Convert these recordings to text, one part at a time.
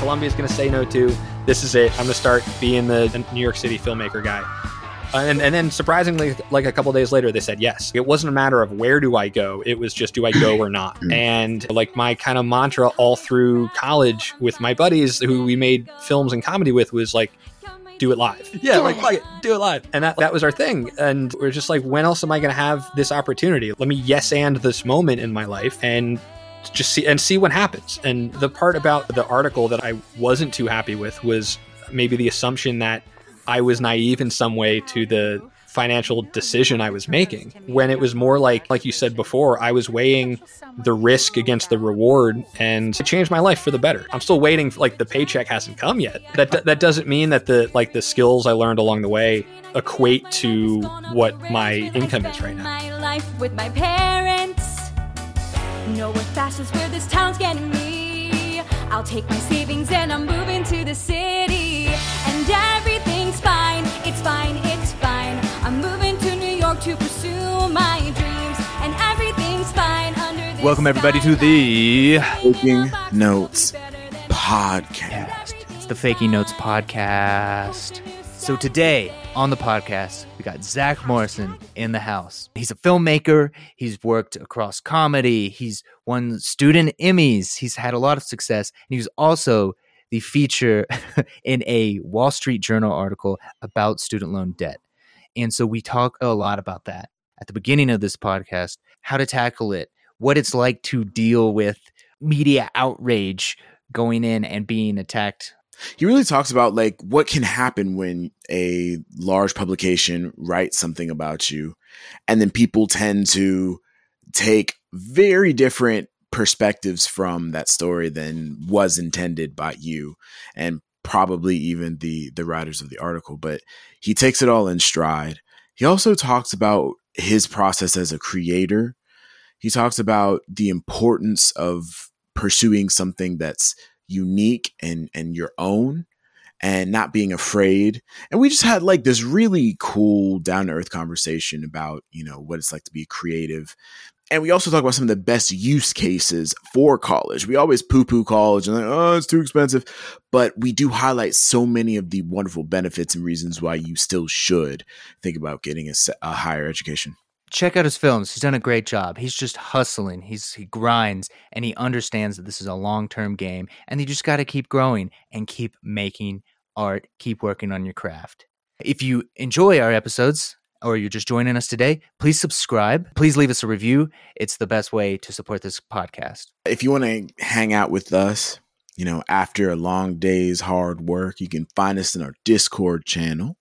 Columbia's going to say no to. This is it. I'm going to start being the New York City filmmaker guy. Uh, and, and then surprisingly, like a couple days later, they said yes. It wasn't a matter of where do I go. It was just do I go or not. And like my kind of mantra all through college with my buddies who we made films and comedy with was like, do it live. Yeah, Do like it. fuck it, do it live. And that, that was our thing. And we're just like, when else am I going to have this opportunity? Let me yes and this moment in my life and just see and see what happens. And the part about the article that I wasn't too happy with was maybe the assumption that I was naive in some way to the financial decision I was making when it was more like like you said before I was weighing the risk against the reward and it changed my life for the better. I'm still waiting like the paycheck hasn't come yet. That that doesn't mean that the like the skills I learned along the way equate to what my income is right now. Know what fast is where this town's getting me. I'll take my savings and I'm moving to the city. And everything's fine, it's fine, it's fine. I'm moving to New York to pursue my dreams. And everything's fine under the Welcome, everybody, to the Taking Notes podcast. It's the Faking Notes podcast. So today on the podcast, we got Zach Morrison in the house. He's a filmmaker. He's worked across comedy. He's won student Emmys. He's had a lot of success. And he was also the feature in a Wall Street Journal article about student loan debt. And so we talk a lot about that at the beginning of this podcast, how to tackle it, what it's like to deal with media outrage going in and being attacked He really talks about like what can happen when a large publication writes something about you, and then people tend to take very different perspectives from that story than was intended by you, and probably even the the writers of the article. But he takes it all in stride. He also talks about his process as a creator. He talks about the importance of pursuing something that's unique and and your own and not being afraid. And we just had like this really cool down to earth conversation about you know what it's like to be creative. And we also talk about some of the best use cases for college. We always poo poo college and like oh it's too expensive. But we do highlight so many of the wonderful benefits and reasons why you still should think about getting a, a higher education check out his films. He's done a great job. He's just hustling. He's he grinds and he understands that this is a long-term game and you just got to keep growing and keep making art, keep working on your craft. If you enjoy our episodes or you're just joining us today, please subscribe. Please leave us a review. It's the best way to support this podcast. if you want to hang out with us, you know, after a long day's hard work, you can find us in our Discord channel.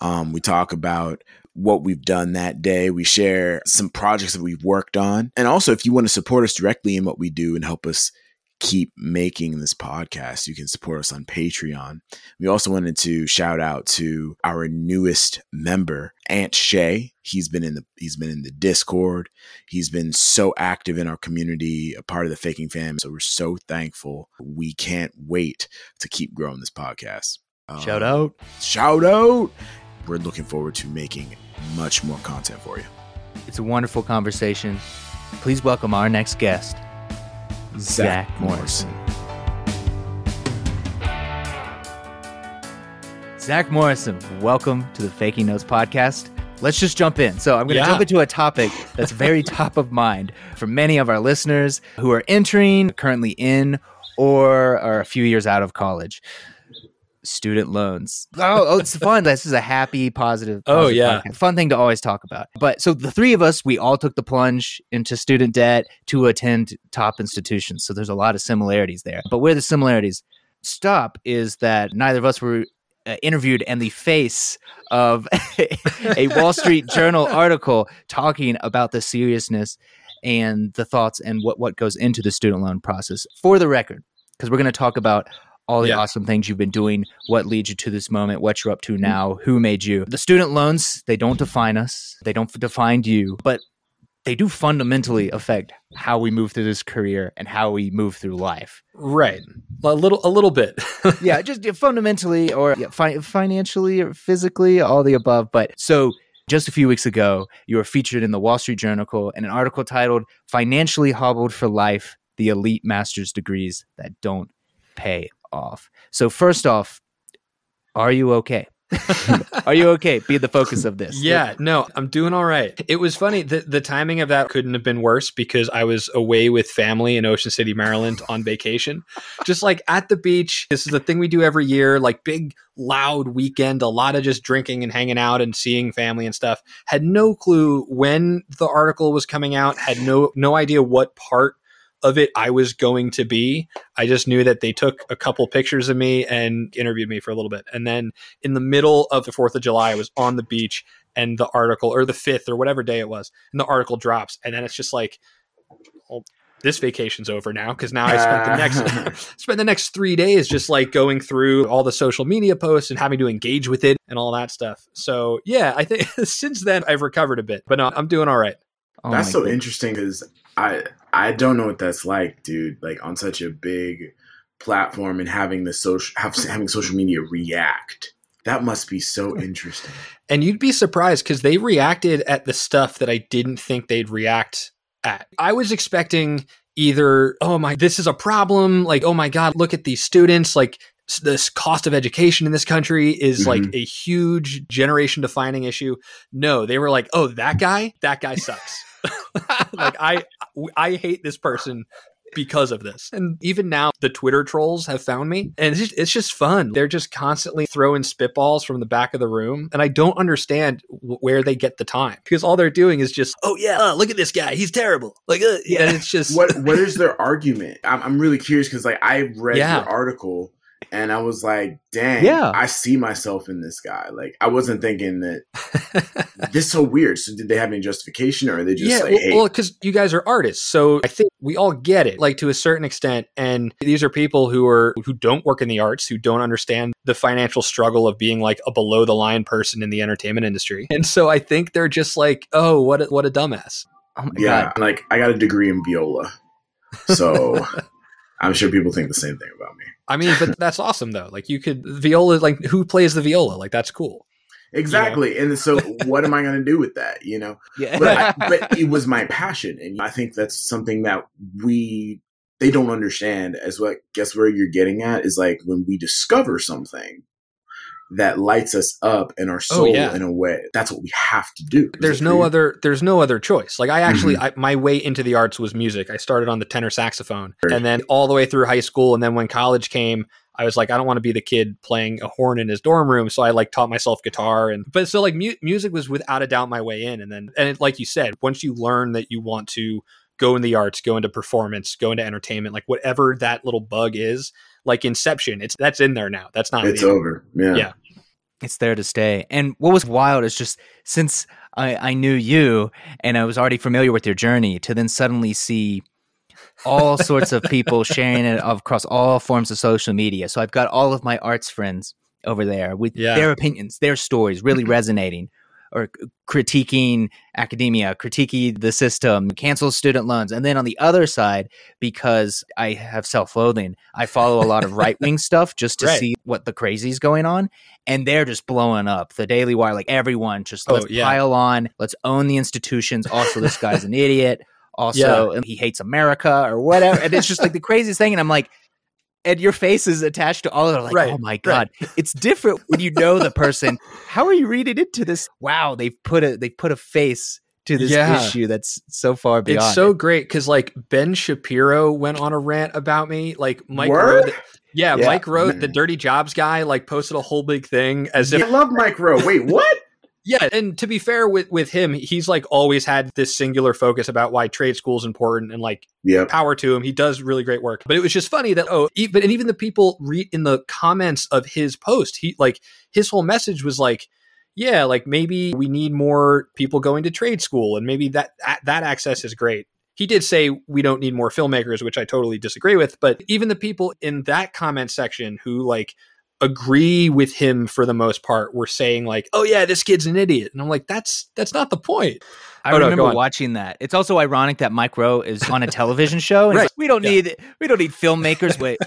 Um, we talk about what we've done that day. We share some projects that we've worked on. And also, if you want to support us directly in what we do and help us keep making this podcast, you can support us on Patreon. We also wanted to shout out to our newest member, Aunt Shay. He's been in the he's been in the Discord. He's been so active in our community, a part of the faking fam. So we're so thankful. We can't wait to keep growing this podcast. Shout Um, out. Shout out. We're looking forward to making much more content for you. It's a wonderful conversation. Please welcome our next guest, Zach, Morrison. Zach Morrison, welcome to the Faking Notes podcast. Let's just jump in. So, I'm going to Yeah. jump into a topic that's very top of mind for many of our listeners who are entering, currently in, or are a few years out of college. Student loans. Oh, oh, it's fun. This is a happy, positive. Oh, yeah. podcast. fun thing to always talk about. But so the three of us, we all took the plunge into student debt to attend top institutions. So there's a lot of similarities there. But where the similarities stop is that neither of us were uh, interviewed and the face of a Wall Street Journal article talking about the seriousness and the thoughts and what, what goes into the student loan process. For the record, because we're going to talk about all the Yeah. awesome things you've been doing, what leads you to this moment, what you're up to mm-hmm. now, who made you. The student loans, they don't define us, they don't define you, but they do fundamentally affect how we move through this career and how we move through life. Right. A little a little bit. yeah, just fundamentally or fi- financially or physically, all the above. But so just a few weeks ago, you were featured in the Wall Street Journal in an article titled Financially Hobbled for Life The Elite Master's Degrees That Don't Pay off. So first off, are you okay? Are you okay? Be the focus of this. Yeah, no, I'm doing all right. It was funny. The, the timing of that couldn't have been worse because I was away with family in Ocean City, Maryland on vacation. Just like at the beach. This is the thing we do every year, like big, loud weekend, a lot of just drinking and hanging out and seeing family and stuff. Had no clue when the article was coming out, had no no idea what part of it I was going to be. I just knew that they took a couple pictures of me and interviewed me for a little bit. And then in the middle of the 4th of July, I was on the beach and the article, or the 5th, or whatever day it was, and the article drops. And then it's just like, well, this vacation's over now because now I spent the next spent the next three days just like going through all the social media posts and having to engage with it and all that stuff. So yeah, I think since then I've recovered a bit, but no, I'm doing all right. Oh That's so goodness. interesting because I I don't know what that's like, dude. Like on such a big platform and having the social having social media react. That must be so interesting. And you'd be surprised because they reacted at the stuff that I didn't think they'd react at. I was expecting either, oh my, this is a problem. Like, oh my God, look at these students. Like, this cost of education in this country is mm-hmm. like a huge generation defining issue. No, they were like, oh, that guy, that guy sucks. like I I hate this person because of this. And even now, the Twitter trolls have found me, and it's just, it's just, fun. They're just constantly throwing spitballs from the back of the room, and I don't understand w- where they get the time because all they're doing is just, oh yeah, uh, look at this guy, he's terrible. Like, uh, yeah, and it's just what what is their argument? I'm, I'm really curious because like I read yeah. the article and I was like, dang, yeah. I see myself in this guy. Like, I wasn't thinking that this is so weird. So, did they have any justification, or are they just yeah, like, well, because hey. you guys are artists, so I think we all get it, like to a certain extent. And these are people who are who don't work in the arts, who don't understand the financial struggle of being like a below the line person in the entertainment industry. And so, I think they're just like, oh, what a, what a dumbass. Oh yeah, God. like I got a degree in viola, so. I'm sure people think the same thing about me. I mean, but that's awesome though. Like you could viola, like who plays the viola? Like that's cool. Exactly. You know? And so what am I going to do with that? You know, yeah. but, I, but it was my passion. And I think that's something that we, they don't understand as what, Guess where you're getting at is like when we discover something that lights us up in our oh, soul oh, yeah. in a way. That's what we have to do. There's no other there's no other choice. Like I actually mm-hmm. I, my way into the arts was music. I started on the tenor saxophone and then all the way through high school and then when college came I was like, I don't want to be the kid playing a horn in his dorm room, so I like taught myself guitar, and but so like mu- music was without a doubt my way in, and then and it, like you said, once you learn that you want to go in the arts, go into performance, go into entertainment, like whatever that little bug is, like Inception, it's that's in there now. That's not it's over. Yeah. Yeah it's there to stay. And what was wild is just since I, I knew you and I was already familiar with your journey to then suddenly see all sorts of people sharing it across all forms of social media. So I've got all of my arts friends over there with yeah. their opinions, their stories really resonating or critiquing academia, critiquing the system, cancel student loans. And then on the other side, because I have self loathing, I follow a lot of right wing stuff just to right. see what the crazy's going on. And they're just blowing up the Daily Wire, like everyone just let's oh, yeah. pile on, let's own the institutions. Also, this guy's an idiot. Also, yeah. he hates America or whatever. And it's just like the craziest thing. And I'm like, and your face is attached to all of it. Like, right, oh my god, right. it's different when you know the person. How are you reading into this? Wow, they've put a they put a face to this yeah. issue that's so far beyond. It's so it. great because like Ben Shapiro went on a rant about me. Like Mike Rowe, yeah, yeah, Mike Rowe, the mm. Dirty Jobs guy, like posted a whole big thing as if I love Mike Rowe. Wait, what? Yeah, and to be fair with with him, he's like always had this singular focus about why trade school is important and like yep. power to him. He does really great work. But it was just funny that oh, but and even the people read in the comments of his post, he like his whole message was like yeah, like maybe we need more people going to trade school and maybe that that access is great. He did say we don't need more filmmakers, which I totally disagree with, but even the people in that comment section who like agree with him for the most part were saying like, "Oh yeah, this kid's an idiot," and I'm like, "That's that's not the point." I oh, remember no, watching that. It's also ironic that Mike Rowe is on a television show. right. Like, we don't yeah. need we don't need filmmakers. Wait,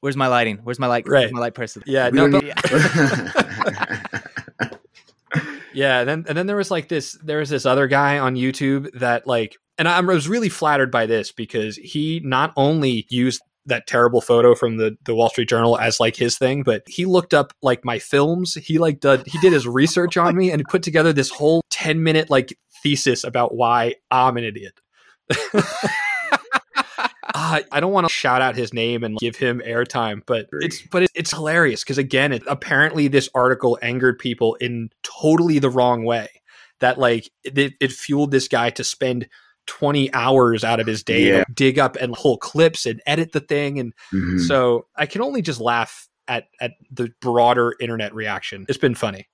where's my lighting? Where's my light? Right. Where's my light person? Yeah, no, but, yeah. yeah. Then and then there was like this. There was this other guy on YouTube that like, and I was really flattered by this because he not only used that terrible photo from the the Wall Street Journal as like his thing, but he looked up like my films. He like did he did his research on me and put together this whole 10 minute like thesis about why I'm an idiot. Uh, I don't want to shout out his name and give him airtime, but it's but it, it's hilarious because again, it, apparently this article angered people in totally the wrong way. That like it, it fueled this guy to spend 20 hours out of his day Yeah. to dig up and pull clips and edit the thing and Mhm. so I can only just laugh at at the broader internet reaction. It's been funny.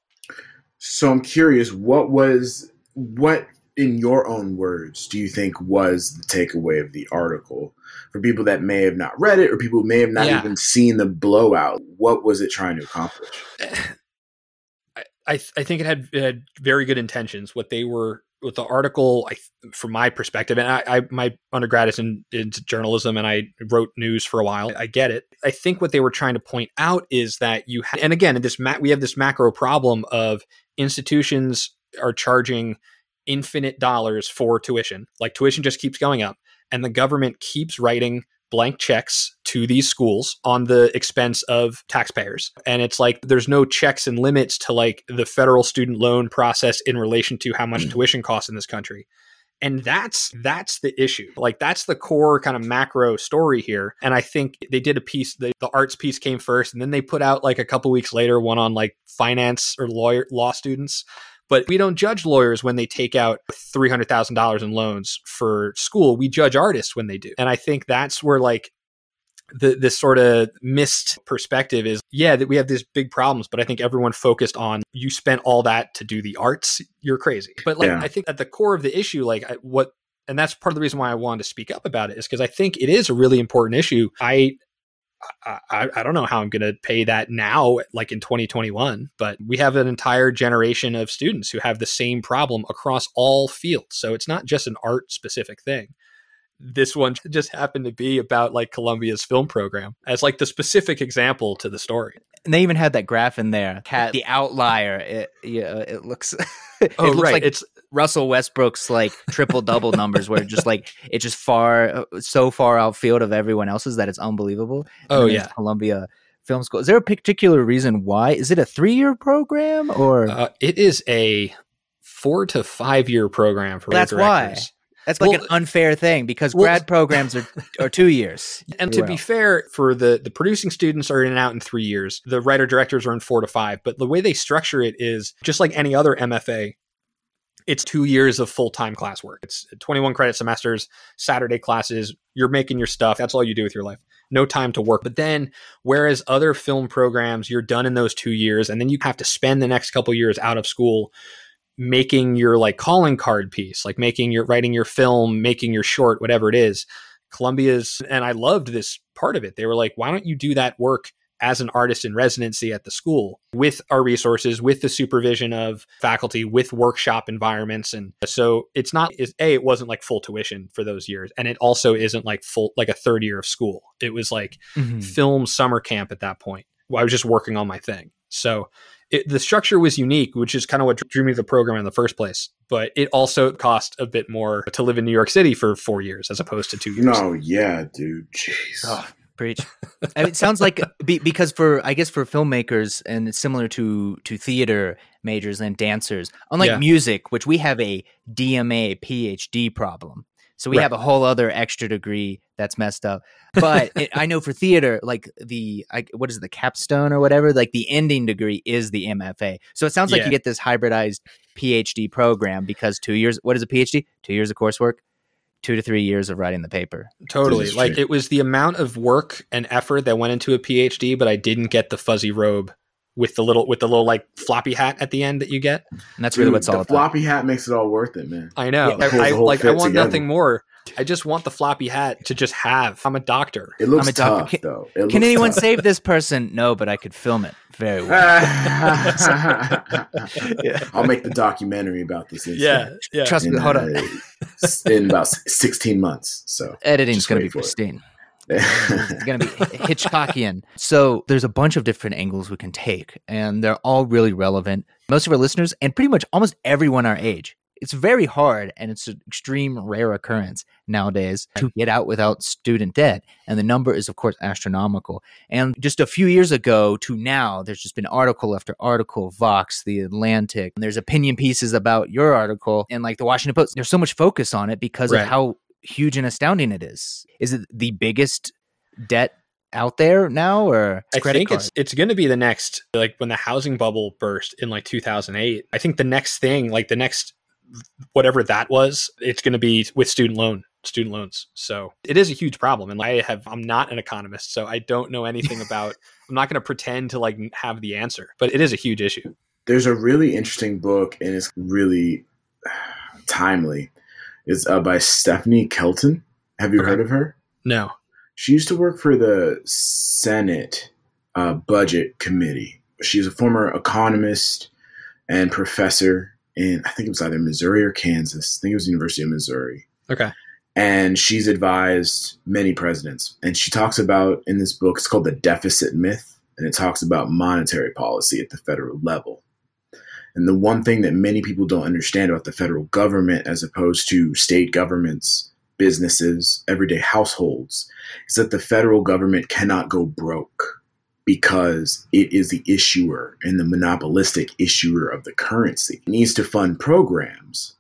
So I'm curious, what was what in your own words do you think was the takeaway of the article for people that may have not read it or people who may have not Yeah. even seen the blowout? What was it trying to accomplish? I I, th- I think it had, it had very good intentions. What they were with the article, I, from my perspective, and I, I my undergrad is in, in journalism, and I wrote news for a while. I get it. I think what they were trying to point out is that you, ha- and again, this ma- we have this macro problem of institutions are charging infinite dollars for tuition. Like tuition just keeps going up, and the government keeps writing blank checks to these schools on the expense of taxpayers. And it's like there's no checks and limits to like the federal student loan process in relation to how much mm. tuition costs in this country. And that's that's the issue. Like that's the core kind of macro story here. And I think they did a piece the, the arts piece came first and then they put out like a couple weeks later one on like finance or lawyer law students but we don't judge lawyers when they take out $300,000 in loans for school. We judge artists when they do. And I think that's where like the this sort of missed perspective is yeah that we have these big problems but i think everyone focused on you spent all that to do the arts you're crazy but like Yeah. i think at the core of the issue like I, what and that's part of the reason why i wanted to speak up about it is because i think it is a really important issue i I, I don't know how I'm going to pay that now, like in 2021, but we have an entire generation of students who have the same problem across all fields. So it's not just an art specific thing. This one just happened to be about like Columbia's film program as like the specific example to the story. And they even had that graph in there. Cat, the outlier. It, yeah, it looks. it Oh, looks right. like it's Russell Westbrook's like triple double numbers, where just like it's just far so far outfield of everyone else's that it's unbelievable. Oh yeah. Columbia Film School. Is there a particular reason why? Is it a three year program or Uh, it is a four to five year program for That's why. that's like well, an unfair thing because well- grad programs are are two years. And to be fair, for the the producing students are in and out in three years. The writer directors are in four to five. But the way they structure it is just like any other MFA. It's two years of full time classwork. It's 21 credit semesters, Saturday classes. You're making your stuff. That's all you do with your life. No time to work. But then, whereas other film programs, you're done in those two years, and then you have to spend the next couple years out of school making your like calling card piece, like making your writing your film, making your short, whatever it is. Columbia's, and I loved this part of it. They were like, why don't you do that work as an artist in residency at the school with our resources, with the supervision of faculty, with workshop environments? And so it's not, is A, it wasn't like full tuition for those years. And it also isn't like full, like a third year of school. It was like Mhm. film summer camp at that point. I was just working on my thing. So it, the structure was unique, which is kind of what drew me to the program in the first place. But it also cost a bit more to live in New York City for four years as opposed to two years. No, yeah, dude. Jeez. Oh, preach. It sounds like be, because for I guess for filmmakers and it's similar to to theater majors and dancers, unlike Yeah. music, which we have a DMA PhD problem. So we Right. have a whole other extra degree that's messed up. But it, I know for theater, like the I, what is it, the capstone or whatever, like the ending degree is the MFA. So it sounds like Yeah. you get this hybridized PhD program because two years. What is a PhD? Two years of coursework, two to three years of writing the paper. Totally. Like true. it was the amount of work and effort that went into a PhD, but I didn't get the fuzzy robe with the little with the little like floppy hat at the end that you get. And that's really what's all the about. floppy hat makes it all worth it, man. I know. Yeah. I, I like I want together. nothing more. I just want the floppy hat to just have. I'm a doctor. It looks I'm a doctor. tough, Can- though. It Can anyone tough. save this person? No, but I could film it very well. yeah. I'll make the documentary about this. Yeah. incident Yeah. Trust me. in, Hold on. uh, s- in about 16 months. So Editing's just going to be for it. pristine. It's going to be Hitchcockian. So there's a bunch of different angles we can take, and they're all really relevant. Most of our listeners, and pretty much almost everyone our age, it's very hard and it's an extreme rare occurrence nowadays to get out without student debt. And the number is, of course, astronomical. And just a few years ago to now, there's just been article after article, Vox, The Atlantic, and there's opinion pieces about your article and like the Washington Post. There's so much focus on it because Right. of how huge and astounding it is. Is it the biggest debt out there now or I think card? it's it's going to be the next like when the housing bubble burst in like 2008. I think the next thing, like the next whatever that was, it's going to be with student loan student loans. So it is a huge problem, and I have I'm not an economist, so I don't know anything about. I'm not going to pretend to like have the answer, but it is a huge issue. There's a really interesting book, and it's really timely. It's uh, by Stephanie Kelton. Have you Okay. heard of her? No, She used to work for the Senate uh, Budget Committee. She's a former economist and professor in, I think it was either Missouri or Kansas. I think it was the University of Missouri. okay, And she's advised many presidents. And she talks about in this book, it's called The Deficit Myth, and it talks about monetary policy at the federal level. And the one thing that many people don't understand about the federal government as opposed to state governments, businesses, everyday households is that the federal government cannot go broke because it is the issuer and the monopolistic issuer of the currency. It needs to fund programs.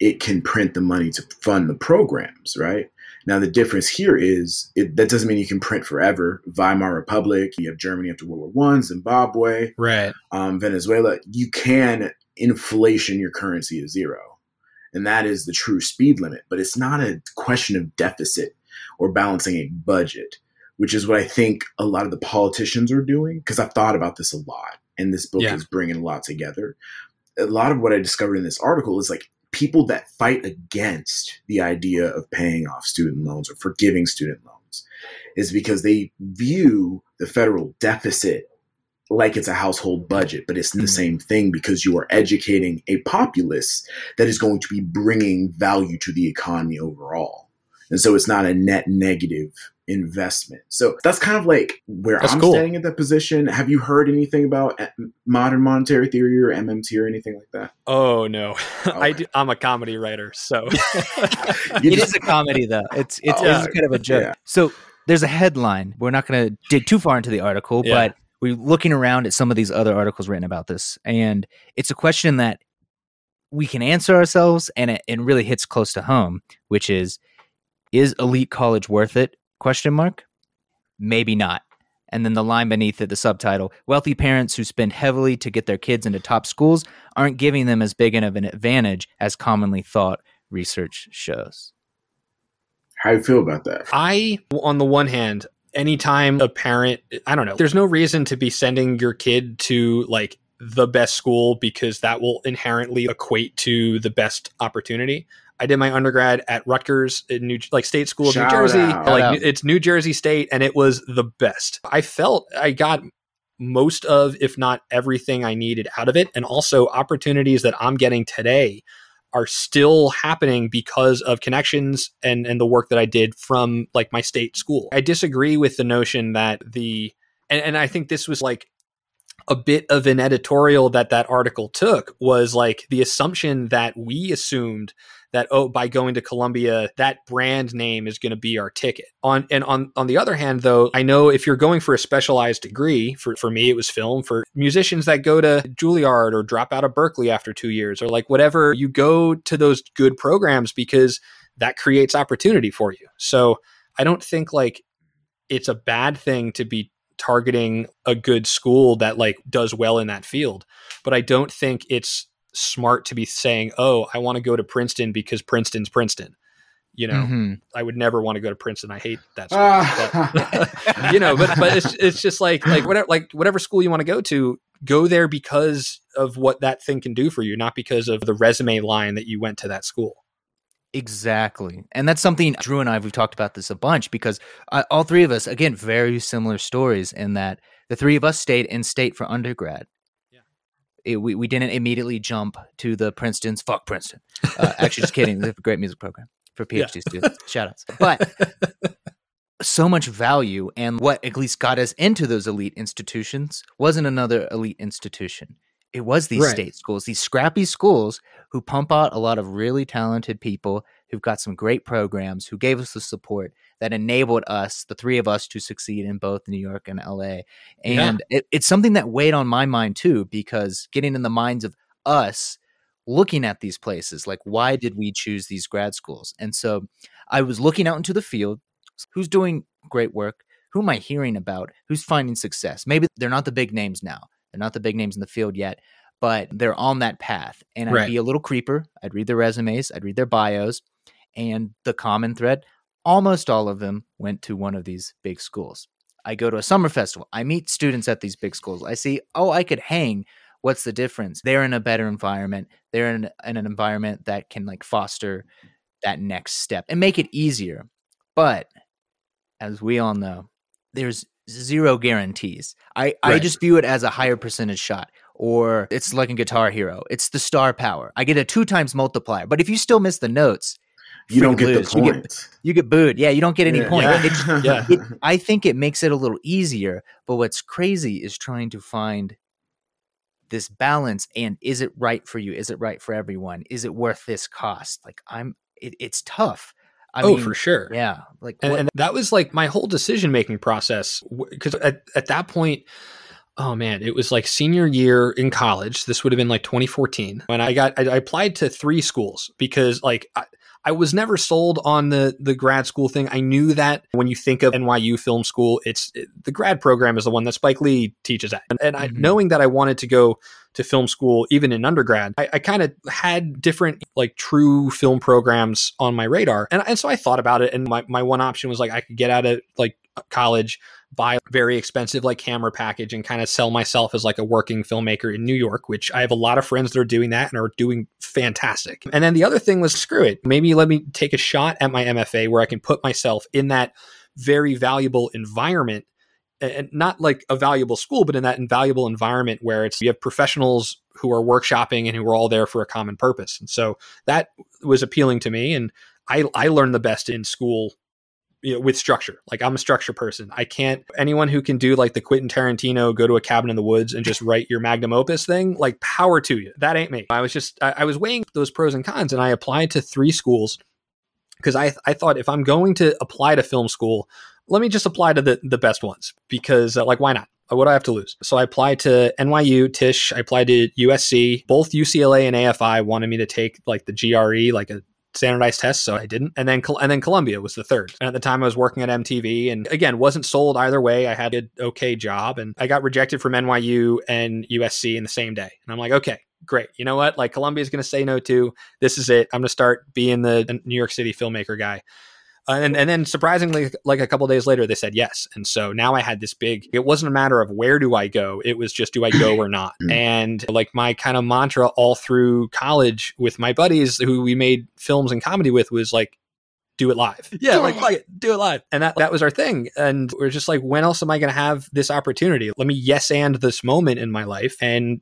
It can print the money to fund the programs, right? Now the difference here is it, that doesn't mean you can print forever. Weimar Republic, you have Germany after World War One, Zimbabwe, right, um, Venezuela, you can inflation your currency to zero. And that is the true speed limit. But it's not a question of deficit or balancing a budget, which is what I think a lot of the politicians are doing. Because I've thought about this a lot. And this book Yeah. is bringing a lot together. A lot of what I discovered in this article is like people that fight against the idea of paying off student loans or forgiving student loans is because they view the federal deficit like it's a household budget, but it's the Mhm. same thing because you are educating a populace that is going to be bringing value to the economy overall. And so it's not a net negative investment. So that's kind of like where That's I'm cool. standing at that position. Have you heard anything about uh, modern monetary theory or MMT or anything like that? oh no, I do, I'm a comedy writer, so You It just- is a comedy though. It's it's, Oh, it's kind of a joke. yeah. So there's a headline. We're not going to dig too far into the article, Yeah. but we're looking around at some of these other articles written about this, and it's a question that we can answer ourselves, and it, it really hits close to home, which is: Is elite college worth it? Question mark. Maybe not. And then the line beneath it, the subtitle: Wealthy parents who spend heavily to get their kids into top schools aren't giving them as big of an advantage as commonly thought. Research shows. How do you feel about that? I, on the one hand, anytime a parent, I don't know, there's no reason to be sending your kid to like the best school because that will inherently equate to the best opportunity. I did my undergrad at Rutgers in New, like State School of Shout New Jersey. out. Like out. it's New Jersey State, and it was the best. I felt I got most of, if not everything, I needed out of it, and also opportunities that I'm getting today are still happening because of connections and and the work that I did from like my state school. I disagree with the notion that the and, and I think this was like a bit of an editorial that that article took was like the assumption that we assumed that oh by going to Columbia that brand name is going to be our ticket. On and on on the other hand though, I know if you're going for a specialized degree, for for me it was film, for musicians that go to Juilliard or drop out of Berklee after 2 years or like whatever, you go to those good programs because that creates opportunity for you. So, I don't think like it's a bad thing to be targeting a good school that like does well in that field, but I don't think it's smart to be saying, "Oh, I want to go to Princeton because Princeton's Princeton." You know, Mhm. I would never want to go to Princeton. I hate that school. Ah. but, you know, but but it's it's just like like whatever like whatever school you want to go to, go there because of what that thing can do for you, not because of the resume line that you went to that school. Exactly. And that's something Drew and I, we've talked about this a bunch because uh, all three of us, again, very similar stories in that the three of us stayed in state for undergrad. Yeah. It, we, we didn't immediately jump to the Princeton's, fuck Princeton. Uh, actually, just kidding. They have a great music program for Yeah. PhD students. Shout outs. But so much value. And what at least got us into those elite institutions wasn't another elite institution. it was these Right. state schools, these scrappy schools who pump out a lot of really talented people who've got some great programs, who gave us the support that enabled us, the three of us, to succeed in both New York and LA. Yeah. And it, it's something that weighed on my mind too, because getting in the minds of us looking at these places, like why did we choose these grad schools? And so I was looking out into the field, who's doing great work, who am I hearing about, who's finding success? Maybe they're not the big names now, they're not the big names in the field yet, but they're on that path. And I'd Right. be a little creeper. I'd read their resumes, I'd read their bios, and the common thread almost all of them went to one of these big schools. I go to a summer festival. I meet students at these big schools. I see, oh, I could hang. What's the difference? They're in a better environment. They're in, in an environment that can like foster that next step and make it easier. But as we all know, there's zero guarantees. I, I just view it as a higher percentage shot, or it's like a guitar hero. It's the star power. I get a two times multiplier. But if you still miss the notes, You don't get lose. the You get- you get booed. Yeah, you don't get any Yeah. point. Yeah. Yeah. it, I think it makes it a little easier. But what's crazy is trying to find this balance and is it right for you? Is it right for everyone? Is it worth this cost? Like I'm, it, it's tough. I oh, mean, for sure. Yeah, like and, and that was like my whole decision making process because at, at that point oh man it was like senior year in college this would have been like 2014 when i got i, I applied to three schools because like I, I was never sold on the the grad school thing. I knew that when you think of NYU Film School, it's it, the grad program is the one that Spike Lee teaches at, and, and I, Mhm. knowing that I wanted to go to film school even in undergrad, I, I kind of had different like true film programs on my radar, and, and so I thought about it. And my my one option was like I could get out of like college buy very expensive like camera package and kind of sell myself as like a working filmmaker in New York, which I have a lot of friends that are doing that and are doing fantastic. And then the other thing was screw it. Maybe let me take a shot at my MFA where I can put myself in that very valuable environment and not like a valuable school, but in that invaluable environment where it's you have professionals who are workshopping and who are all there for a common purpose. And so that was appealing to me. And I, I learned the best in school you know, with structure. Like I'm a structure person. I can't anyone who can do like the Quentin Tarantino go to a cabin in the woods and just write your magnum opus thing, like power to you. That ain't me. I was just I, I was weighing those pros and cons and I applied to three schools because I I thought if I'm going to apply to film school, let me just apply to the the best ones because uh, like why not? What do I have to lose? So I applied to NYU, Tisch. I applied to USC. Both UCLA and AFI wanted me to take like the GRE, like a standardized tests, so I didn't. And then and then Columbia was the third. And at the time, I was working at MTV, and again, wasn't sold either way. I had an okay job, and I got rejected from NYU and USC in the same day. And I'm like, okay, great. You know what? Like Columbia's going to say no to. This is it. I'm going to start being the New York City filmmaker guy. Uh, and and then surprisingly, like a couple days later, they said yes. And so now I had this big. It wasn't a matter of where do I go. It was just do I go or not. Mm. and like my kind of mantra all through college with my buddies who we made films and comedy with was like, do it live. Yeah, like fuck it, do it live. And that that was our thing. And we're just like, when else am I going to have this opportunity? Let me yes and this moment in my life and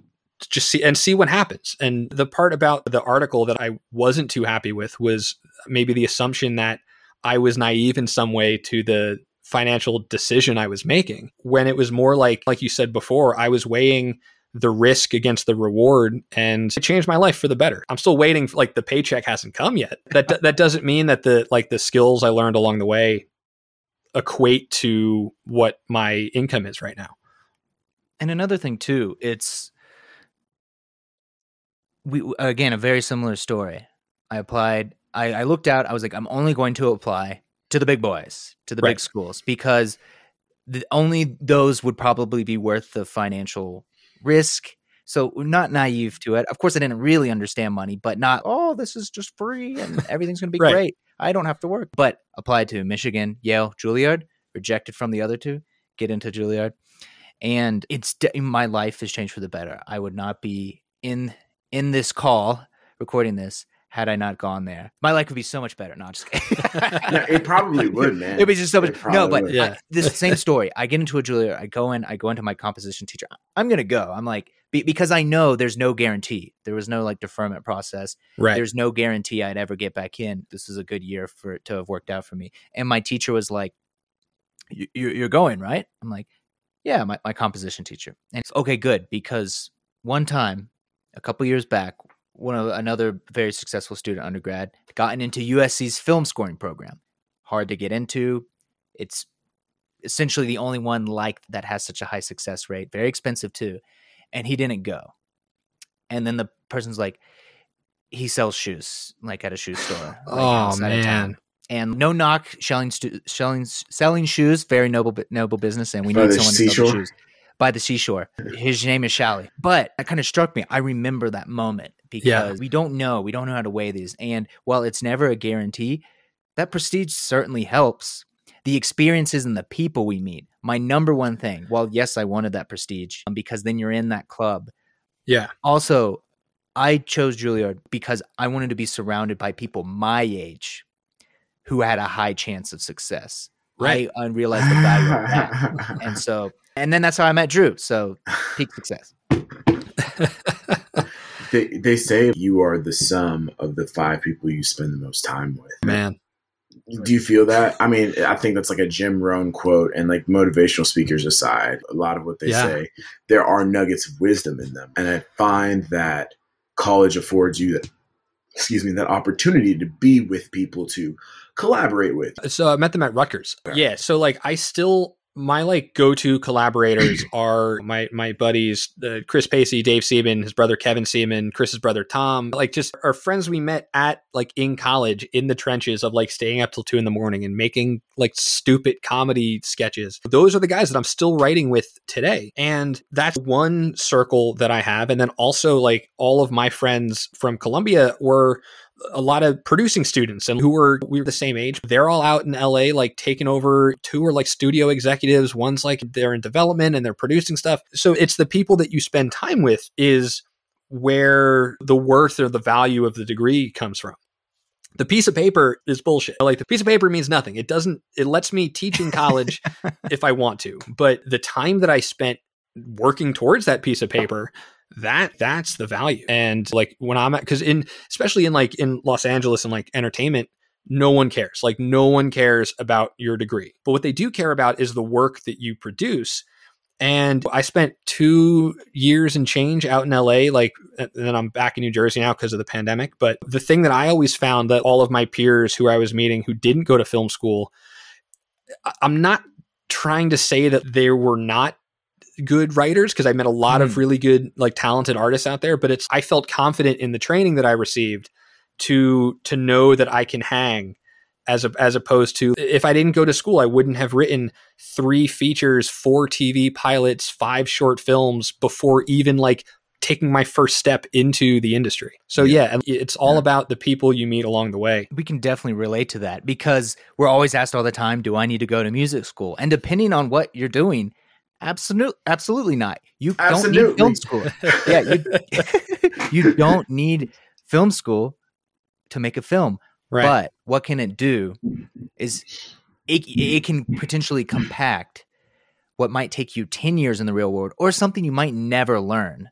just see and see what happens. And the part about the article that I wasn't too happy with was maybe the assumption that I was naive in some way to the financial decision I was making when it was more like like you said before I was weighing the risk against the reward and it changed my life for the better. I'm still waiting for, like the paycheck hasn't come yet. That that doesn't mean that the like the skills I learned along the way equate to what my income is right now. And another thing too, it's we again a very similar story. I applied. I, I looked out. I was like, I'm only going to apply to the big boys, to the Right. big schools, because the, only those would probably be worth the financial risk. So not naive to it. Of course, I didn't really understand money, but not oh, this is just free and everything's going to be Right. great. I don't have to work. But applied to Michigan, Yale, Juilliard, rejected from the other two. Get into Juilliard, and it's my life has changed for the better. I would not be in in this call recording this had I not gone there. My life would be so much better. Not just kidding. No, it probably would, man. It'd be just so much. No, but would. Yeah. I, this same story. I get into a Juilliard. I go in. I go into my composition teacher. I'm gonna go. I'm like be, because I know there's no guarantee. There was no like deferment process. Right. There's no guarantee I'd ever get back in. This is a good year for it to have worked out for me. And my teacher was like, "You- "You're you're going right?" I'm like, "Yeah." My my composition teacher. And it's okay, good because one time, a couple years back, one of another very successful student undergrad gotten into USC's film scoring program. Hard to get into. It's essentially the only one like that has such a high success rate. Very expensive too, and he didn't go. And then the person's like, he sells shoes like at a shoe store. Like Oh outside of town. man. And no knock, selling stu- selling selling shoes, very noble bu- noble business, and we need someone to sell shoes by the seashore. His name is Shally. But that kind of struck me. I remember that moment because Yeah. we don't know, we don't know how to weigh these, and while it's never a guarantee, that prestige certainly helps. The experiences and the people we meet. My number one thing. Well, yes, I wanted that prestige um, because then you're in that club. Yeah. Also, I chose Juilliard because I wanted to be surrounded by people my age who had a high chance of success. Right. I, I realized the value of that. And so, and then that's how I met Drew. So, peak success. they they say you are the sum of the five people you spend the most time with. Man. Do you feel that? I mean, I think that's like a Jim Rohn quote, and like motivational speakers aside, a lot of what they Yeah. say, there are nuggets of wisdom in them, and I find that college affords you that, excuse me, that opportunity to be with people to collaborate with. So I met them at Rutgers. Yeah. So like I still my like go-to collaborators are my my buddies uh, Chris Pacey, Dave Seaman, his brother Kevin Seaman, Chris's brother Tom. Like just our friends we met at like in college in the trenches of like staying up till two in the morning and making like stupid comedy sketches. Those are the guys that I'm still writing with today, and that's one circle that I have. And then also like all of my friends from Columbia were a lot of producing students and who were we were the same age. They're all out in la like taking over two are like studio executives. One's like they're in development and they're producing stuff. So it's the people that you spend time with is where the worth or the value of the degree comes from. The piece of paper is bullshit. Like the piece of paper means nothing. It doesn't it lets me teach in college if i want to. But the time that i spent working towards that piece of paper that that's the value. And like when i'm at because in especially in like in los angeles and like entertainment no one cares. Like no one cares about your degree. But what they do care about is the work that you produce. And i spent two years and change out in la like and then i'm back in new jersey now because of the pandemic. But the thing that i always found that all of my peers who i was meeting who didn't go to film school i'm not trying to say that they were not good writers because I met a lot of Mm. really good like talented artists out there but it's I felt confident in the training that I received to to know that I can hang as a, as opposed to if I didn't go to school I wouldn't have written 3 features, 4 TV pilots, 5 short films before even like taking my first step into the industry. So yeah, it's all Yeah. about the people you meet along the way. We can definitely relate to that because we're always asked all the time, do I need to go to music school? And depending on what you're doing, absolutely absolutely not. You don't need film school. yeah, you, you don't need film school to make a film. Right. But what can it do is it, it can potentially compact what might take you 10 years in the real world or something you might never learn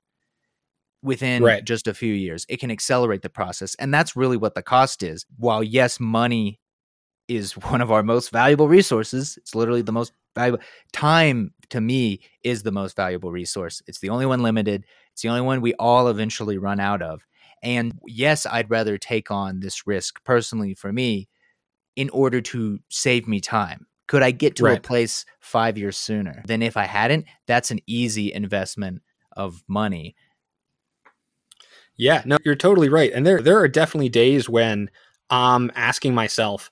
within Right. just a few years. It can accelerate the process. And that's really what the cost is. While, yes, money is one of our most valuable resources, it's literally the most valuable. Time to me is the most valuable resource. It's the only one limited, it's the only one we all eventually run out of. And yes, I'd rather take on this risk personally for me in order to save me time. Could I get to a place five years sooner than if I hadn't? That's an easy investment of money. Yeah, no, you're totally right. And there there are definitely days when I'm asking myself,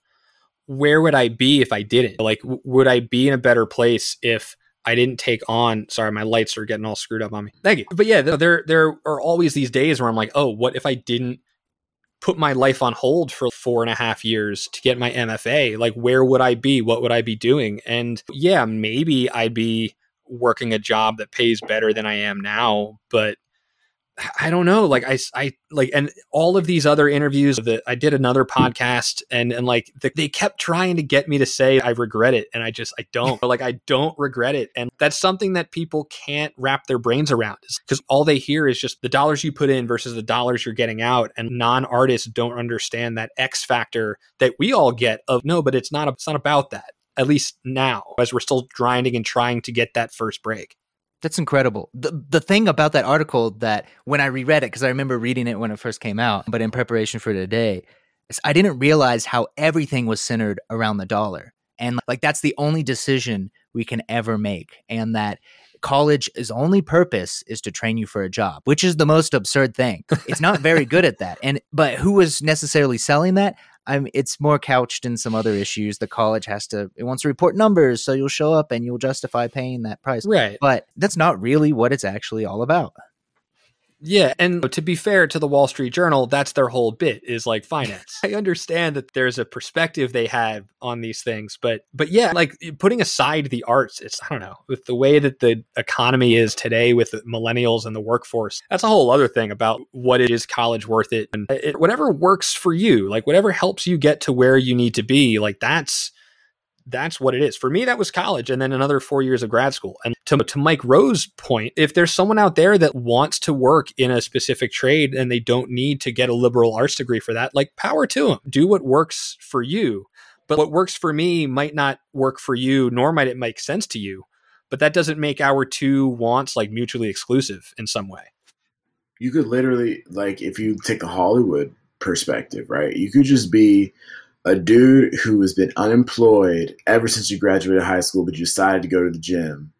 where would I be if I didn't? Like, w- would I be in a better place if I didn't take on? Sorry, my lights are getting all screwed up on me. Thank you. But yeah, there there, there are always these days where I'm like, oh, what if I didn't put my life on hold for four and a half years to get my MFA? Like, where would I be? What would I be doing? And yeah, maybe I'd be working a job that pays better than I am now, but I don't know. Like I, I like, and all of these other interviews that I did another podcast and, and like the, they kept trying to get me to say I regret it. And I just, I don't but like, I don't regret it. And that's something that people can't wrap their brains around because all they hear is just the dollars you put in versus the dollars you're getting out. And non artists don't understand that X factor that we all get of no, but it's not, a, it's not about that. At least now, as we're still grinding and trying to get that first break. That's incredible. The the thing about that article that when I reread it, because I remember reading it when it first came out, but in preparation for today, I didn't realize how everything was centered around the dollar. And like that's the only decision we can ever make. And that college's only purpose is to train you for a job, which is the most absurd thing. It's not very good at that. And but who was necessarily selling that? I'm it's more couched in some other issues. The college has to it wants to report numbers, so you'll show up and you'll justify paying that price. Right. But that's not really what it's actually all about. Yeah, and to be fair to the Wall Street Journal, that's their whole bit is like finance. I understand that there's a perspective they have on these things, but but yeah, like putting aside the arts, it's I don't know, with the way that the economy is today with millennials and the workforce. That's a whole other thing about what it is college worth it and it, whatever works for you, like whatever helps you get to where you need to be, like that's that's what it is. For me, that was college and then another four years of grad school. And to, to Mike Rowe's point, if there's someone out there that wants to work in a specific trade and they don't need to get a liberal arts degree for that, like power to them. Do what works for you. But what works for me might not work for you, nor might it make sense to you. But that doesn't make our two wants like mutually exclusive in some way. You could literally, like, if you take a Hollywood perspective, right? You could just be a dude who has been unemployed ever since you graduated high school, but you decided to go to the gym,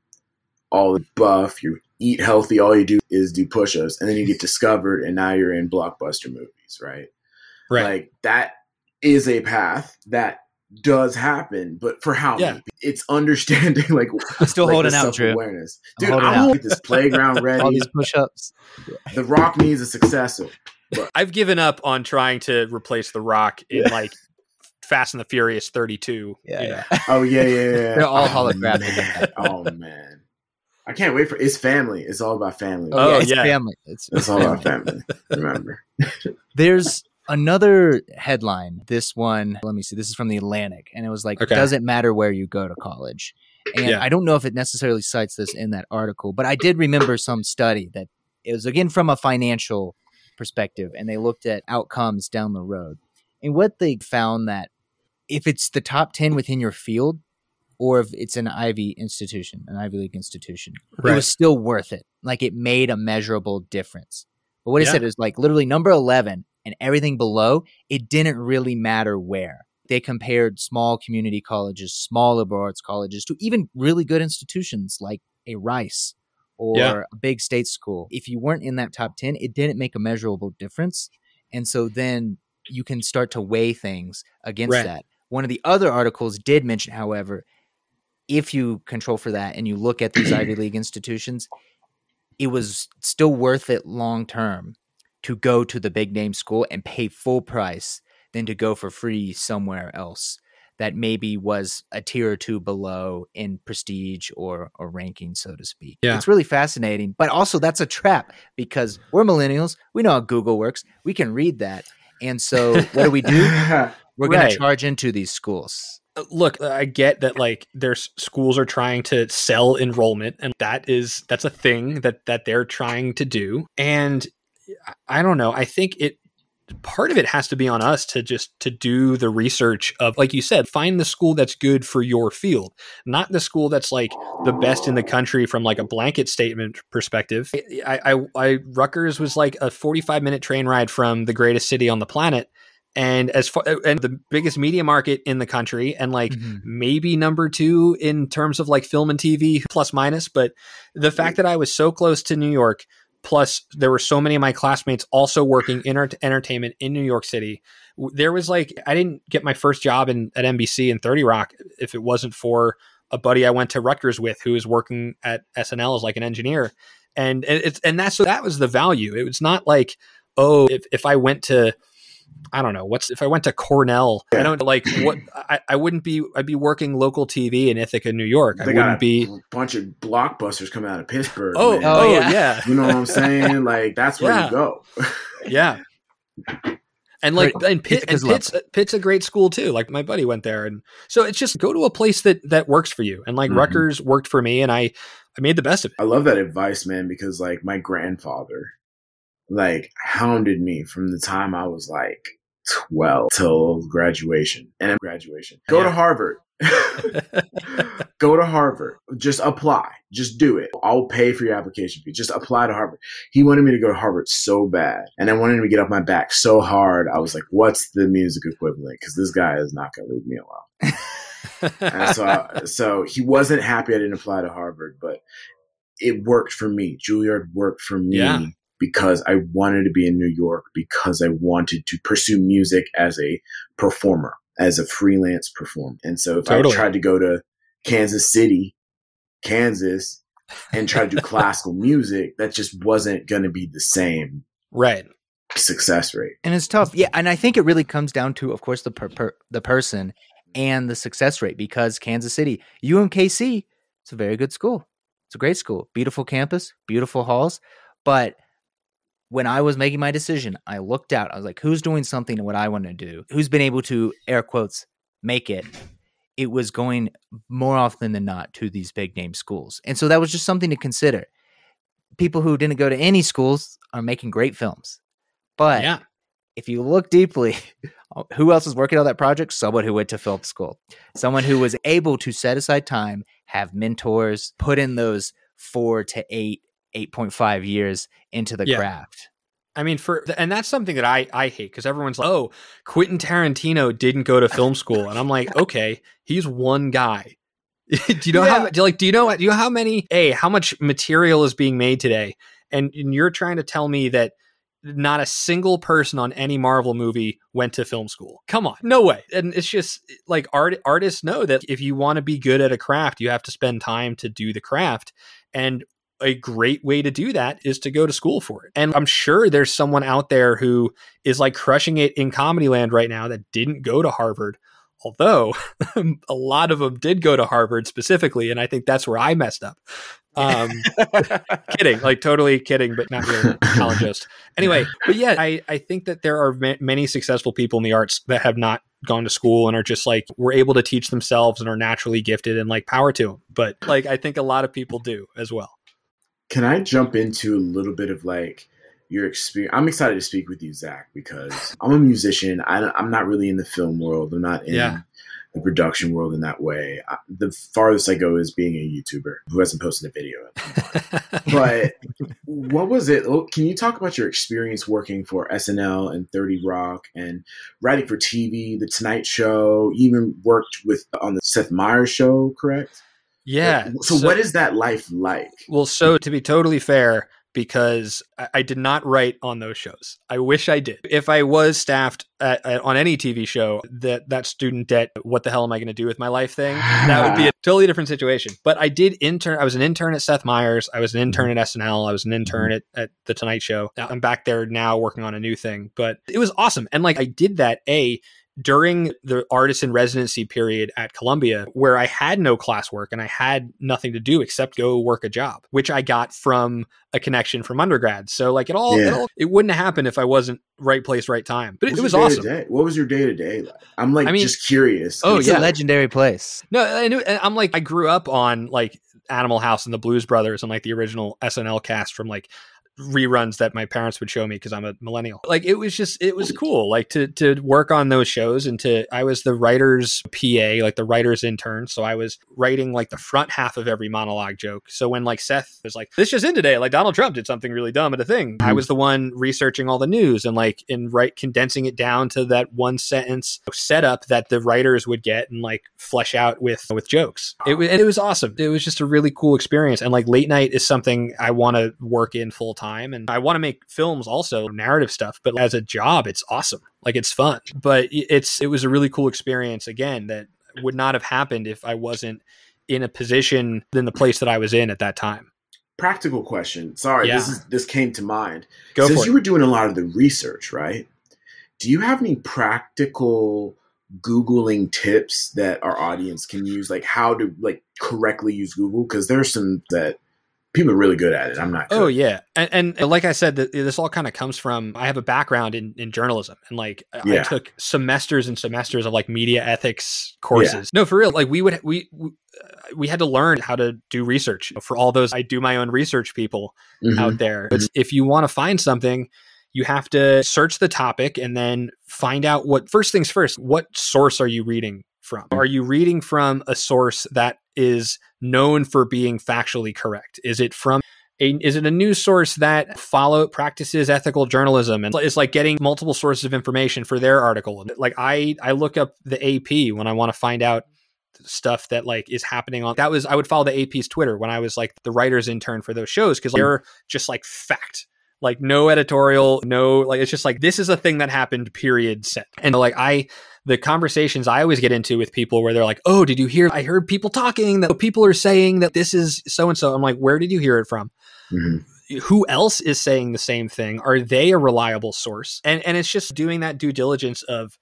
all the buff, you eat healthy, all you do is do push ups, and then you get discovered, and now you're in blockbuster movies, right? Right. Like that is a path that does happen, but for how Yeah. It's understanding like I'm still like, holding out, Drew. self-awareness. I'm Dude, holding I out. want this playground ready. All ready. these push-ups. The Rock needs a successor. I've given up on trying to replace The Rock in like Fast and the Furious 32. Yeah, you know. yeah. Oh yeah, yeah, yeah. They're all oh, holographic. Man. Oh man, I can't wait for it's family. It's all about family. Oh, yeah, it's yeah. family. It's, It's all about family. Remember. There's another headline. This one, let me see. This is from the Atlantic, and it was like, Okay. "Doesn't matter where you go to college." And Yeah. I don't know if it necessarily cites this in that article, but I did remember some study that it was again from a financial perspective, and they looked at outcomes down the road. And what they found that if it's the top ten within your field, or if it's an Ivy institution, an Ivy League institution, it was still worth it. Like it made a measurable difference. But what Yeah. said is like literally number 11 and everything below, it didn't really matter where. They compared small community colleges, small liberal arts colleges to even really good institutions like a Rice or Yeah. a big state school. If you weren't in that top 10, it didn't make a measurable difference. And so then you can start to weigh things against Right. that. One of the other articles did mention, however, if you control for that and you look at these Ivy League institutions, it was still worth it long term to go to the big name school and pay full price than to go for free somewhere else that maybe was a tier or two below in prestige or or ranking, so to speak. Yeah. It's really fascinating, but also that's a trap because we're millennials. We know how Google works. We can read that. And so what do we do? We're going to charge into these schools. Uh, look i get that like there's schools are trying to sell enrollment and that is that's a thing that that they're trying to do and I- i don't know i think it part of it has to be on us to just to do the research of like you said find the school that's good for your field not the school that's like the best in the country from like a blanket statement perspective i i, I Rutgers was like a 45 minute train ride from the greatest city on the planet and as far uh, and the biggest media market in the country and like mm-hmm. maybe number two in terms of like film and TV plus minus. But the fact that I was so close to New York, plus there were so many of my classmates also working in art- entertainment in New York City, there was like I didn't get my first job in at NBC and 30 Rock if it wasn't for a buddy I went to Rutgers with who was working at SNL as like an engineer. And and it's and that's that was the value. It was not like, oh, if, if I went to I don't know what's if I went to Cornell. I don't like what I, I wouldn't be. I'd be working local TV in Ithaca, New York. I They got wouldn't be a be. bunch of blockbusters coming out of Pittsburgh. Oh, man. oh, Oh, yeah, yeah. yeah, You know what I'm saying? Like that's where Yeah. you go. Yeah. And like, Great. and Pitt, and Pitt's, Pitt's a great school too. Like my buddy went there, and so it's just go to a place that that works for you. And like Mhm. Rutgers worked for me, and I I made the best of it. I love that advice, man, because like my grandfather, like hounded me from the time I was like 12 till graduation and graduation. Go to Harvard. go to Harvard. Just apply. Just do it. I'll pay for your application fee. Just apply to Harvard. He wanted me to go to Harvard so bad. And I wanted him to get off my back so hard. I was like, what's the music equivalent? Because this guy is not going to leave me alone. and so, I, so he wasn't happy I didn't apply to Harvard, but it worked for me. Juilliard worked for me. Yeah. Because I wanted to be in New York, because I wanted to pursue music as a performer, as a freelance performer. And so if Totally. I tried to go to Kansas City, Kansas, and try to do classical music, that just wasn't going to be the same right. success rate. and it's tough. Yeah, and I think it really comes down to, of course, the per, per, the person and the success rate. Because Kansas City, UMKC, it's a very good school. It's a great school, beautiful campus, beautiful halls. But when I was making my decision, I looked out. I was like, who's doing something what I want to do? Who's been able to air quotes make it? It was going more often than not to these big name schools, and so that was just something to consider. People who didn't go to any schools are making great films, but Yeah. if you look deeply, uh, who else is working on that project? Someone who went to film school, someone who was able to set aside time, have mentors, put in those four to eight, 8.5 years into the Yeah. craft. I mean, for and that's something that I I hate because everyone's like, "Oh, Quentin Tarantino didn't go to film school," and I'm like, "Okay, he's one guy." do you know how do you like? Do you know do you know how many? A how much material is being made today? And, and you're trying to tell me that not a single person on any Marvel movie went to film school. Come on, no way. And it's just like art artists know that if you want to be good at a craft, you have to spend time to do the craft. And a great way to do that is to go to school for it. And I'm sure there's someone out there who is like crushing it in comedy land right now that didn't go to Harvard. Although a lot of them did go to Harvard specifically, and I think that's where I messed up. Um, kidding, like totally kidding, but not really apologist. Anyway, but yeah, I, I think that there are ma- many successful people in the arts that have not gone to school and are just like were able to teach themselves and are naturally gifted and like power to them. But like I think a lot of people do as well. Can I jump into a little bit of like your experience? I'm excited to speak with you, Zach, because I'm a musician. I, I'm not really in the film world. I'm not in Yeah. the production world in that way. I, the farthest I go is being a YouTuber who hasn't posted a video. But what was it? oh, Can you talk about your experience working for SNL and 30 Rock and writing for TV, The Tonight Show? You even worked with on the Seth Meyers show, correct? Yeah. So, what is that life like? Well, so to be totally fair, because I, I did not write on those shows. I wish I did. If I was staffed at, at- on any TV show, that that student debt, what the hell am I going to do with my life thing? That would be a totally different situation. But I did intern. I was an intern at Seth Meyers. I was an intern mm-hmm. at SNL. I was an intern mm-hmm. at, at the Tonight Show. I'm back there now working on a new thing. But it was awesome. And like I did that a during the artist in residency period at Columbia, where I had no classwork and I had nothing to do except go work a job, which I got from a connection from undergrad. So like it all, it, all it wouldn't have happened if I wasn't right place, right time. But it, it was awesome. day-to-day? What was your day to day like? I'm like I mean- just curious. Oh, it's yeah. a legendary place. No, I knew, I'm like, I grew up on like Animal House and the Blues Brothers and like the original SNL cast from like reruns that my parents would show me because I'm a millennial. Like it was just it was cool like to to work on those shows and to I was the writer's PA, like the writer's intern. So I was writing like the front half of every monologue joke. So when like Seth was like, this just in today, like Donald Trump did something really dumb at a thing. I was the one researching all the news and like in right condensing it down to that one sentence setup that the writers would get and like flesh out with with jokes. It was it was awesome. It was just a really cool experience. And like late night is something I want to work in full time and I want to make films also narrative stuff, but as a job it's awesome. Like it's fun. But it's it was a really cool experience again that would not have happened if I wasn't in a position in the place that I was in at that time. Practical question. Sorry, Yeah. this is this came to mind. Go Since you were doing a lot of the research, right? Do you have any practical googling tips that our audience can use like how to like correctly use google because there's some that people are really good at it i'm not Oh yeah, and, and like I said, th- this all kind of comes from I have a background in, in journalism, and like I- I took semesters and semesters of like media ethics courses. No, for real, like we would we we, uh, we had to learn how to do research for all those I do my own research people Mhm. out there. It's, if you want to find something, you have to search the topic and then find out what first things first. What source are you reading from? Are you reading from a source that is known for being factually correct? Is it from a, is it a news source that follow practices ethical journalism and it's like getting multiple sources of information for their article like i i look up the ap when i want to find out stuff that like is happening on that was i would follow the ap's twitter when i was like the writer's intern for those shows because they're just like fact like no editorial no like it's just like this is a thing that happened period set and like i the conversations I always get into with people where they're like, "Oh, did you hear? I heard people talking that people are saying that this is so and so." I'm like, "Where did you hear it from?" Mm-hmm. Who else is saying the same thing? Are they a reliable source? And and it's just doing that due diligence of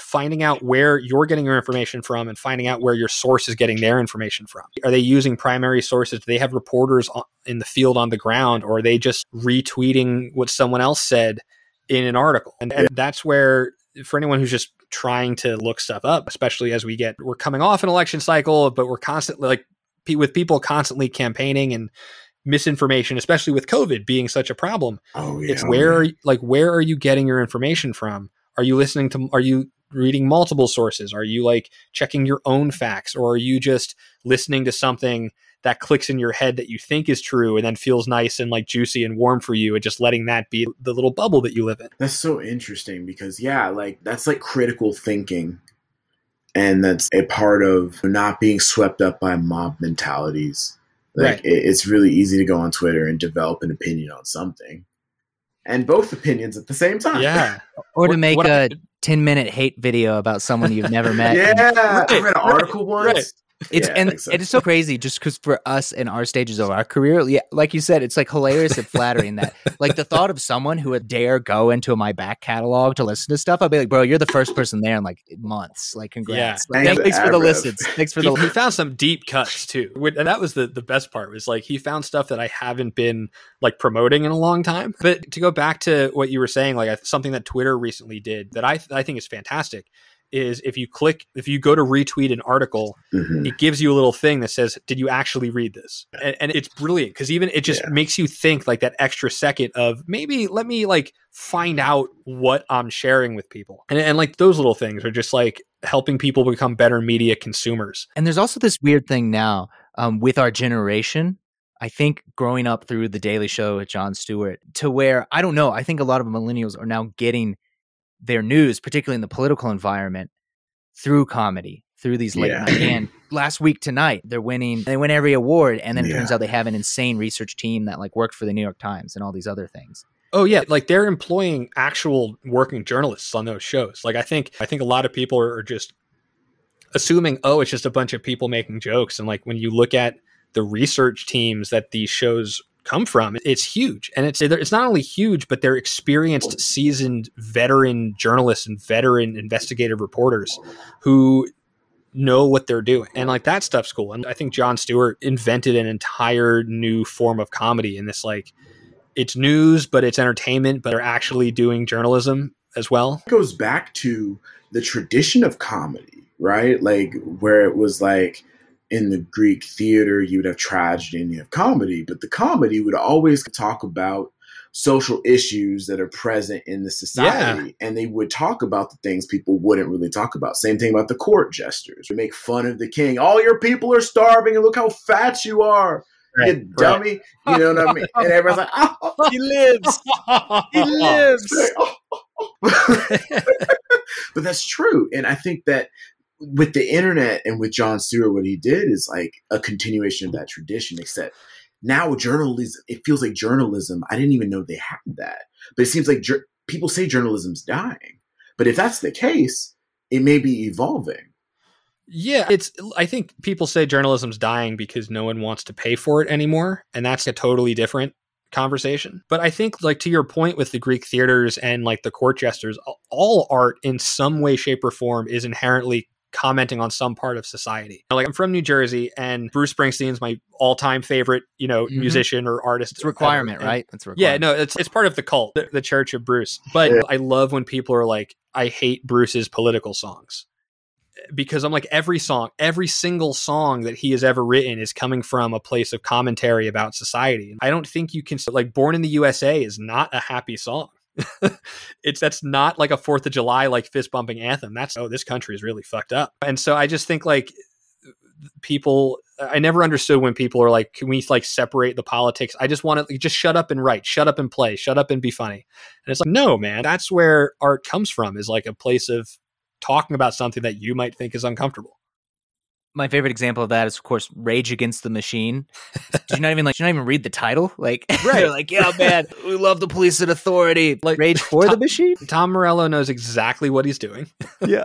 finding out where you're getting your information from and finding out where your source is getting their information from. Are they using primary sources? Do they have reporters in the field on the ground or are they just retweeting what someone else said in an article? And, and that's where for anyone who's just trying to look stuff up, especially as we get we're coming off an election cycle, but we're constantly like with people constantly campaigning and misinformation, especially with COVID being such a problem. Oh, yeah. It's oh, where, like, where are you getting your information from? Are you listening to, are you reading multiple sources? Are you like checking your own facts or are you just listening to something that clicks in your head that you think is true and then feels nice and like juicy and warm for you and just letting that be the little bubble that you live in? That's so interesting because, yeah, like that's like critical thinking. And that's a part of not being swept up by mob mentalities like right. it, it's really easy to go on Twitter and develop an opinion on something, and both opinions at the same time. Yeah, or to make what, what a I, ten minute hate video about someone you've never met. yeah, right, I read an article once. Right. It's yeah, and so. it is so crazy just because for us in our stages of our career, yeah, like you said, it's like hilarious and flattering that like the thought of someone who would dare go into my back catalog to listen to stuff, I'd be like, bro, you're the first person there in like months. Like, congrats. Yeah. Like, thanks, for the listens. Thanks for the. He, he found some deep cuts too, and that was the the best part. Was like he found stuff that I haven't been like promoting in a long time. But to go back to what you were saying, like something that Twitter recently did that I I think is fantastic is if you click if you go to retweet an article mm-hmm. it gives you a little thing that says did you actually read this and, and it's brilliant because even it just yeah. makes you think like that extra second of maybe let me like find out what i'm sharing with people and, and like those little things are just like helping people become better media consumers and there's also this weird thing now um, with our generation I think growing up through the Daily Show with Jon Stewart to where I don't know, I think a lot of millennials are now getting their news, particularly in the political environment, through comedy, through these late yeah. night. And last week tonight, they're winning. They win every award, and then it yeah. turns out they have an insane research team that like worked for the New York Times and all these other things. Oh yeah, like they're employing actual working journalists on those shows. Like I think I think a lot of people are just assuming, oh, it's just a bunch of people making jokes. And like when you look at the research teams that these shows come from. It's huge, and it's it's not only huge, but they're experienced, seasoned, veteran journalists and veteran investigative reporters who know what they're doing, and like that stuff's cool. And I think Jon Stewart invented an entire new form of comedy in this like it's news, but it's entertainment, but they're actually doing journalism as well. It goes back to the tradition of comedy, right? Like where it was like in the Greek theater, you would have tragedy and you have comedy, but the comedy would always talk about social issues that are present in the society. Yeah. And they would talk about the things people wouldn't really talk about. Same thing about the court jesters. We make fun of the king. All your people are starving and look how fat you are. Right, you dummy. Right. You know what I mean? And everyone's like, oh, he lives. he lives. but that's true. And I think that with the internet and with Jon Stewart, what he did is like a continuation of that tradition, except now journalism, it feels like journalism. I didn't even know they had that, but it seems like ju- people say journalism's dying. But if that's the case, it may be evolving. Yeah, it's I think people say journalism's dying because no one wants to pay for it anymore, and that's a totally different conversation. But I think like to your point with the Greek theaters and like the court jesters, all art in some way shape or form is inherently commenting on some part of society. Like I'm from New Jersey and Bruce Springsteen's my all-time favorite, you know, mm-hmm. musician or artist. It's a requirement, right? It's requirement. Yeah, no, it's it's part of the cult, the, the Church of Bruce. But yeah. I love when people are like I hate Bruce's political songs. Because I'm like every song, every single song that he has ever written is coming from a place of commentary about society. I don't think you can like Born in the USA is not a happy song. It's that's not like a Fourth of July like fist bumping anthem. That's oh, this country is really fucked up. And so I just think like people i never understood when people are like can we like separate the politics i just want to just shut up and write shut up and play shut up and be funny and it's like no man that's where art comes from is like a place of talking about something that you might think is uncomfortable my favorite example of that is of course rage against the machine did you not even like did you not even read the title like Right. they're like yeah man we love the police and authority Like, rage for the machine tom morello knows exactly what he's doing yeah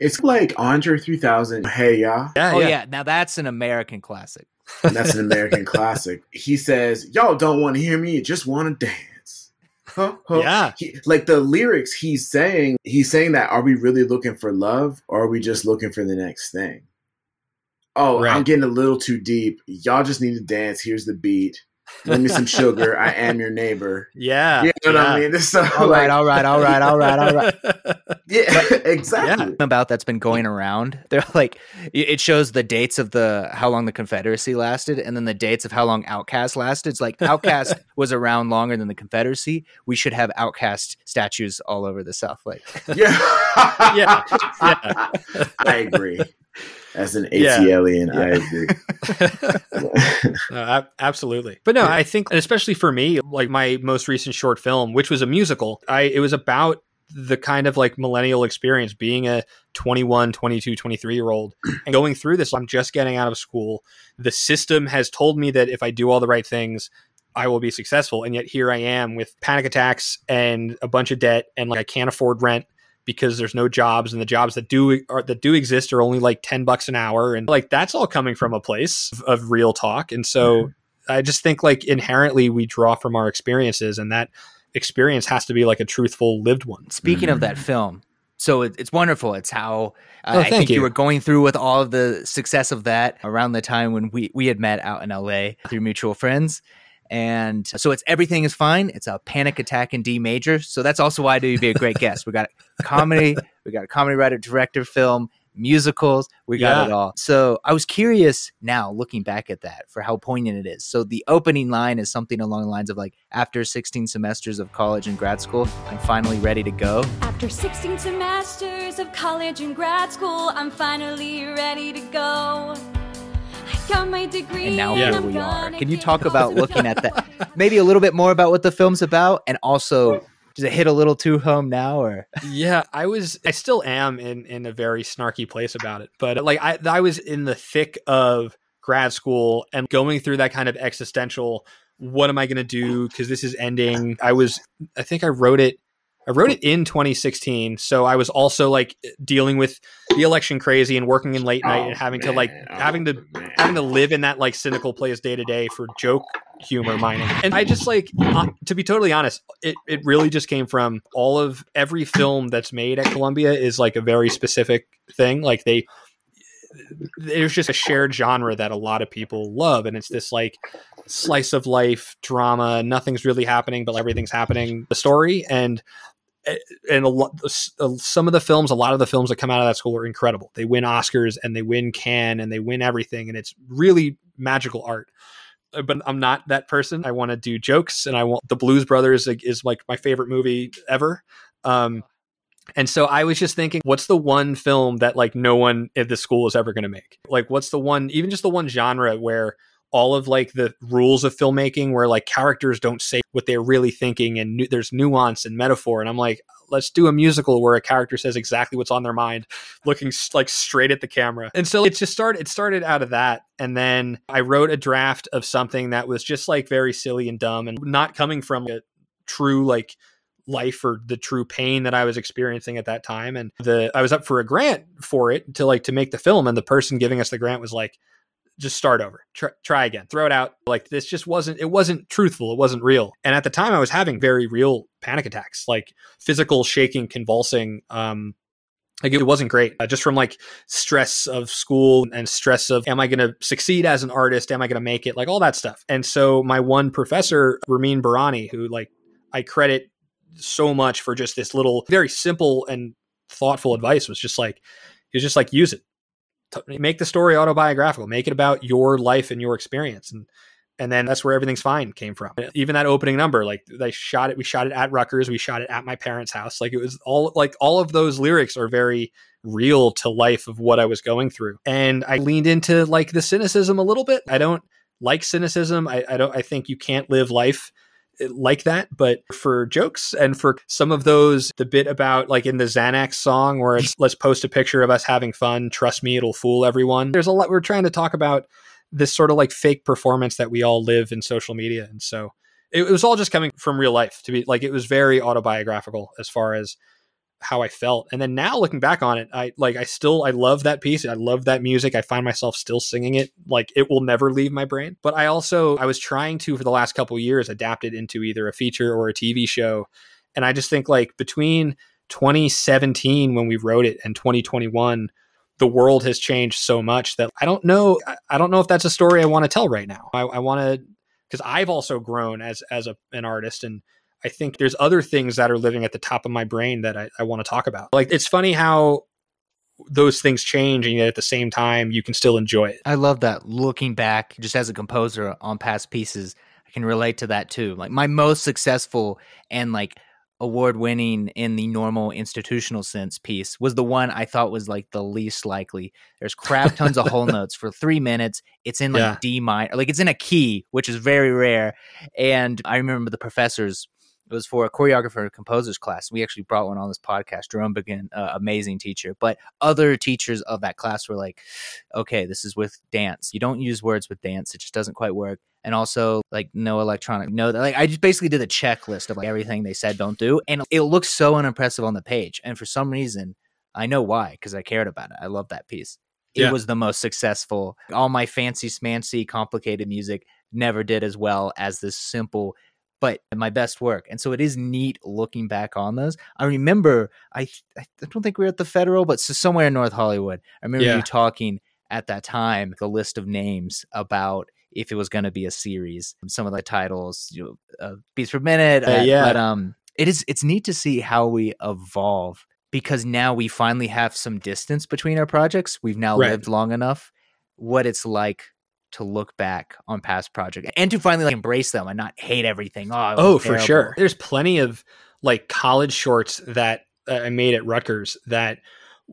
It's like Andre 3000. Hey, y'all. yeah oh yeah. now that's an american classic That's an American classic. He says, Y'all don't want to hear me, you just want to dance. Huh, huh. yeah He, like the lyrics he's saying, he's saying that are we really looking for love or are we just looking for the next thing? Oh, Right. I'm getting a little too deep. Y'all just need to dance. Here's the beat. Give me some sugar. I am your neighbor. yeah You know what I mean? This so all right like, all right all right all right all right yeah, exactly. about that's been going around. They're like it it shows the dates of the how long the Confederacy lasted and then the dates of how long OutKast lasted. It's like OutKast was around longer than the Confederacy. We should have OutKast statues all over the South. Like Yeah. Yeah. Yeah. I agree. As an AT Yeah. alien, I agree. No, ab- absolutely. But no, I think, especially for me, like my most recent short film, which was a musical, I it was about the kind of like millennial experience being a 21 22 23 year old and going through this i'm just getting out of school the system has told me that if i do all the right things i will be successful and yet here i am with panic attacks and a bunch of debt and like i can't afford rent because there's no jobs and the jobs that do are, that do exist are only like 10 bucks an hour and like that's all coming from a place of, of real talk and so i just think like inherently we draw from our experiences and that experience has to be like a truthful lived one speaking of that film, so it, it's wonderful. It's how uh, Oh, I think you. you. were going through with all of the success of that around the time when we we had met out in LA through mutual friends. And so it's everything is fine. It's a panic attack in D major. So that's also why do you'd be a great guest. We got comedy, we got a comedy writer, director, film, musicals. We got Yeah. it all. So I was curious now looking back at that for how poignant it is. So the opening line is something along the lines of like, after 16 semesters of college and grad school, I'm finally ready to go. After 16 semesters of college and grad school, I'm finally ready to go. And now Yeah. here we are. Can you talk about looking at that? Maybe a little bit more about what the film's about, and also does it hit a little too home now, or yeah i was i still am in in a very snarky place about it but like i i was in the thick of grad school and going through that kind of existential what am i going to do because this is ending i was i think i wrote it i wrote it in 2016 so i was also like dealing with the election crazy and working in late night Oh, and having to like man. having to Oh, man. having to live in that like cynical place day to day for joke humor mining. And I just like, uh, to be totally honest, it, it really just came from all of every film that's made at Columbia is like a very specific thing. Like they, there's just a shared genre that a lot of people love. And it's this like slice of life drama. Nothing's really happening, but everything's happening. The story and, and a lot, some of the films, a lot of the films that come out of that school are incredible. They win Oscars and they win Cannes and they win everything, and it's really magical art. Uh, But I'm not that person. I want to do jokes, and I want the Blues Brothers is like my favorite movie ever. Um, and so I was just thinking, what's the one film that like no one at the school is ever going to make? Like, what's the one, even just the one genre where all of like the rules of filmmaking, where like characters don't say what they're really thinking, and nu- there's nuance and metaphor. And I'm like, let's do a musical where a character says exactly what's on their mind, looking like straight at the camera. And so it just started. It started out of that, and then I wrote a draft of something that was just like very silly and dumb, and not coming from a true like life or the true pain that I was experiencing at that time. And the I was up for a grant for it to like to make the film, and the person giving us the grant was like, just start over, try, try again, throw it out. Like this just wasn't it wasn't truthful, it wasn't real. And at the time, I was having very real panic attacks, like physical shaking, convulsing. Um, like it wasn't great. Uh, just from like stress of school and stress of am i going to succeed as an artist? Am i going to make it? Like all that stuff. And so my one professor Ramin Bahrani who like i credit so much for just this little very simple and thoughtful advice was just like he was just like use it Make the story autobiographical make it about your life and your experience and and then that's where everything's fine came from. Even that opening number, like they shot it, we shot it at Rutgers, we shot it at my parents' house. Like it was all like all of those lyrics are very real to life of what I was going through. And I leaned into like the cynicism a little bit. I don't like cynicism. I, I don't I think you can't live life like that, but for jokes and for some of those, the bit about like in the Xanax song where it's let's post a picture of us having fun, trust me, it'll fool everyone. There's a lot we're trying to talk about this sort of like fake performance that we all live in social media. And so it, it was all just coming from real life to be like, it was very autobiographical as far as how I felt. And then now looking back on it, I like, I still, I love that piece. I love that music. I find myself still singing it. Like it will never leave my brain. But I also, I was trying to, for the last couple years, adapt it into either a feature or a TV show. And I just think like between 2017 when we wrote it and 2021, the world has changed so much that I don't know. I don't know if that's a story I want to tell right now. I, I want to because I've also grown as as a, an artist, and I think there's other things that are living at the top of my brain that I, I want to talk about. Like it's funny how those things change, and yet at the same time you can still enjoy it. I love that. Looking back, just as a composer on past pieces, I can relate to that too. Like my most successful and like award winning in the normal institutional sense piece was the one I thought was like the least likely. There's crap tons of whole notes for three minutes. It's in like Yeah. D minor, like it's in a key, which is very rare. And I remember the professors. It was for a choreographer and composers class. We actually brought one on this podcast. Jerome Begin, uh, amazing teacher. But other teachers of that class were like, okay, this is with dance. You don't use words with dance. It just doesn't quite work. And also, like, no electronic, no, like, I just basically did a checklist of like everything they said don't do. And it looks so unimpressive on the page. And for some reason, I know why, because I cared about it. I love that piece. It Yeah. was the most successful. All my fancy, smancy, complicated music never did as well as this simple, but my best work. And so it is neat looking back on those. I remember, I, I don't think we were at the Federal, but s- somewhere in North Hollywood. I remember Yeah. you talking at that time, the list of names about if it was going to be a series, some of the titles, you know, uh, beats per minute. Uh, uh, yeah. But um, it is, it's neat to see how we evolve because now we finally have some distance between our projects. We've now Right. lived long enough. What it's like to look back on past projects and to finally like embrace them and not hate everything. Oh, Oh, for terrible. sure. There's plenty of like college shorts that uh, I made at Rutgers that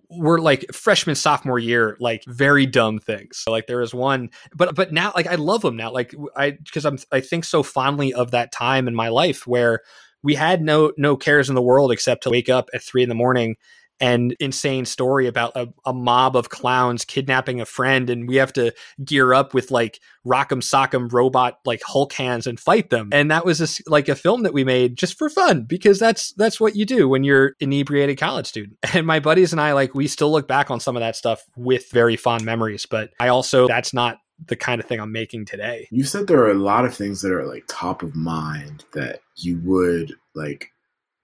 were like freshman sophomore year like very dumb things like there was one but but now like i love them now like i because i'm i think so fondly of that time in my life where we had no no cares in the world except to wake up at three in the morning and insane story about a, a mob of clowns kidnapping a friend and we have to gear up with like rock'em sock'em robot like hulk hands and fight them. And that was a like a film that we made just for fun because that's that's what you do when you're inebriated college student. And my buddies and i like we still look back on some of that stuff with very fond memories but i also that's not the kind of thing i'm making today. You said there are a lot of things that are like top of mind that you would like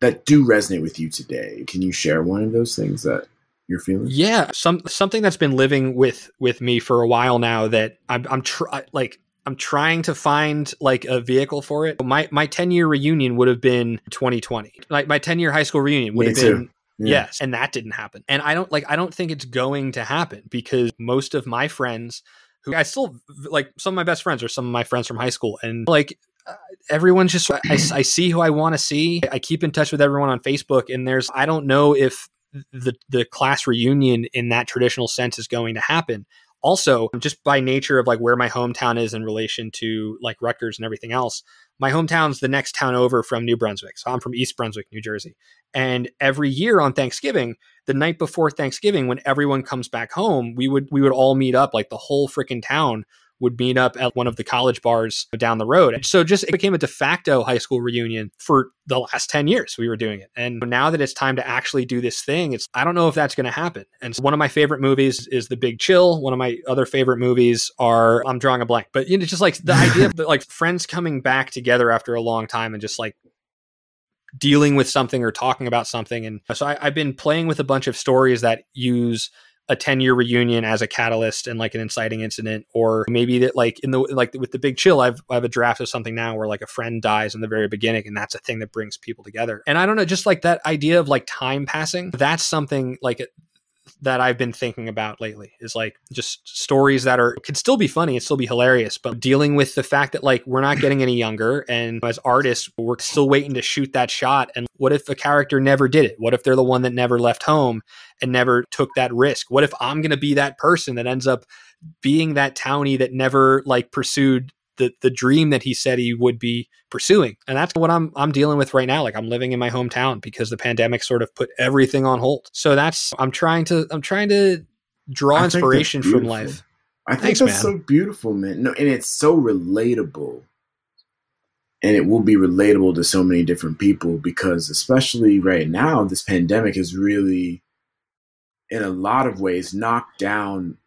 that do resonate with you today. Can you share one of those things that you're feeling? Yeah, some something that's been living with with me for a while now that I'm I'm try, like I'm trying to find like a vehicle for it. My my 10 year reunion would have been 2020. Like my 10 year high school reunion would Me have too. been Yeah. Yes, and that didn't happen. And I don't like I don't think it's going to happen because most of my friends who I still like some of my best friends are some of my friends from high school and like everyone's just I, I see who I want to see. I keep in touch with everyone on Facebook and there's I don't know if the the class reunion in that traditional sense is going to happen. Also, just by nature of like where my hometown is in relation to like Rutgers and everything else, my hometown's the next town over from New Brunswick. So I'm from East Brunswick, New Jersey. And every year on Thanksgiving, the night before Thanksgiving, when everyone comes back home, we would we would all meet up, like the whole freaking town would meet up at one of the college bars down the road. And so just it became a de facto high school reunion for the last 10 years we were doing it. And now that it's time to actually do this thing, it's I don't know if that's going to happen. And so one of my favorite movies is The Big Chill. One of my other favorite movies are I'm drawing a blank, but you know just like the idea of like friends coming back together after a long time and just like dealing with something or talking about something. And so I, I've been playing with a bunch of stories that use a 10 year reunion as a catalyst and like an inciting incident or maybe that like in the like with the big chill I've I have a draft of something now where like a friend dies in the very beginning and that's a thing that brings people together. And I don't know just like that idea of like time passing that's something like that I've been thinking about lately is like just stories that are could still be funny and still be hilarious, but dealing with the fact that like we're not getting any younger and as artists we're still waiting to shoot that shot and what if a character never did it? What if they're the one that never left home and never took that risk? What if I'm going to be that person that ends up being that townie that never like pursued the the dream that he said he would be pursuing. And that's what I'm I'm dealing with right now. Like I'm living in my hometown because the pandemic sort of put everything on hold. So that's I'm trying to I'm trying to draw inspiration from life. I think Thanks, that's man. so beautiful, man. No, and it's so relatable. And it will be relatable to so many different people because, especially right now, this pandemic has really, in a lot of ways, knocked down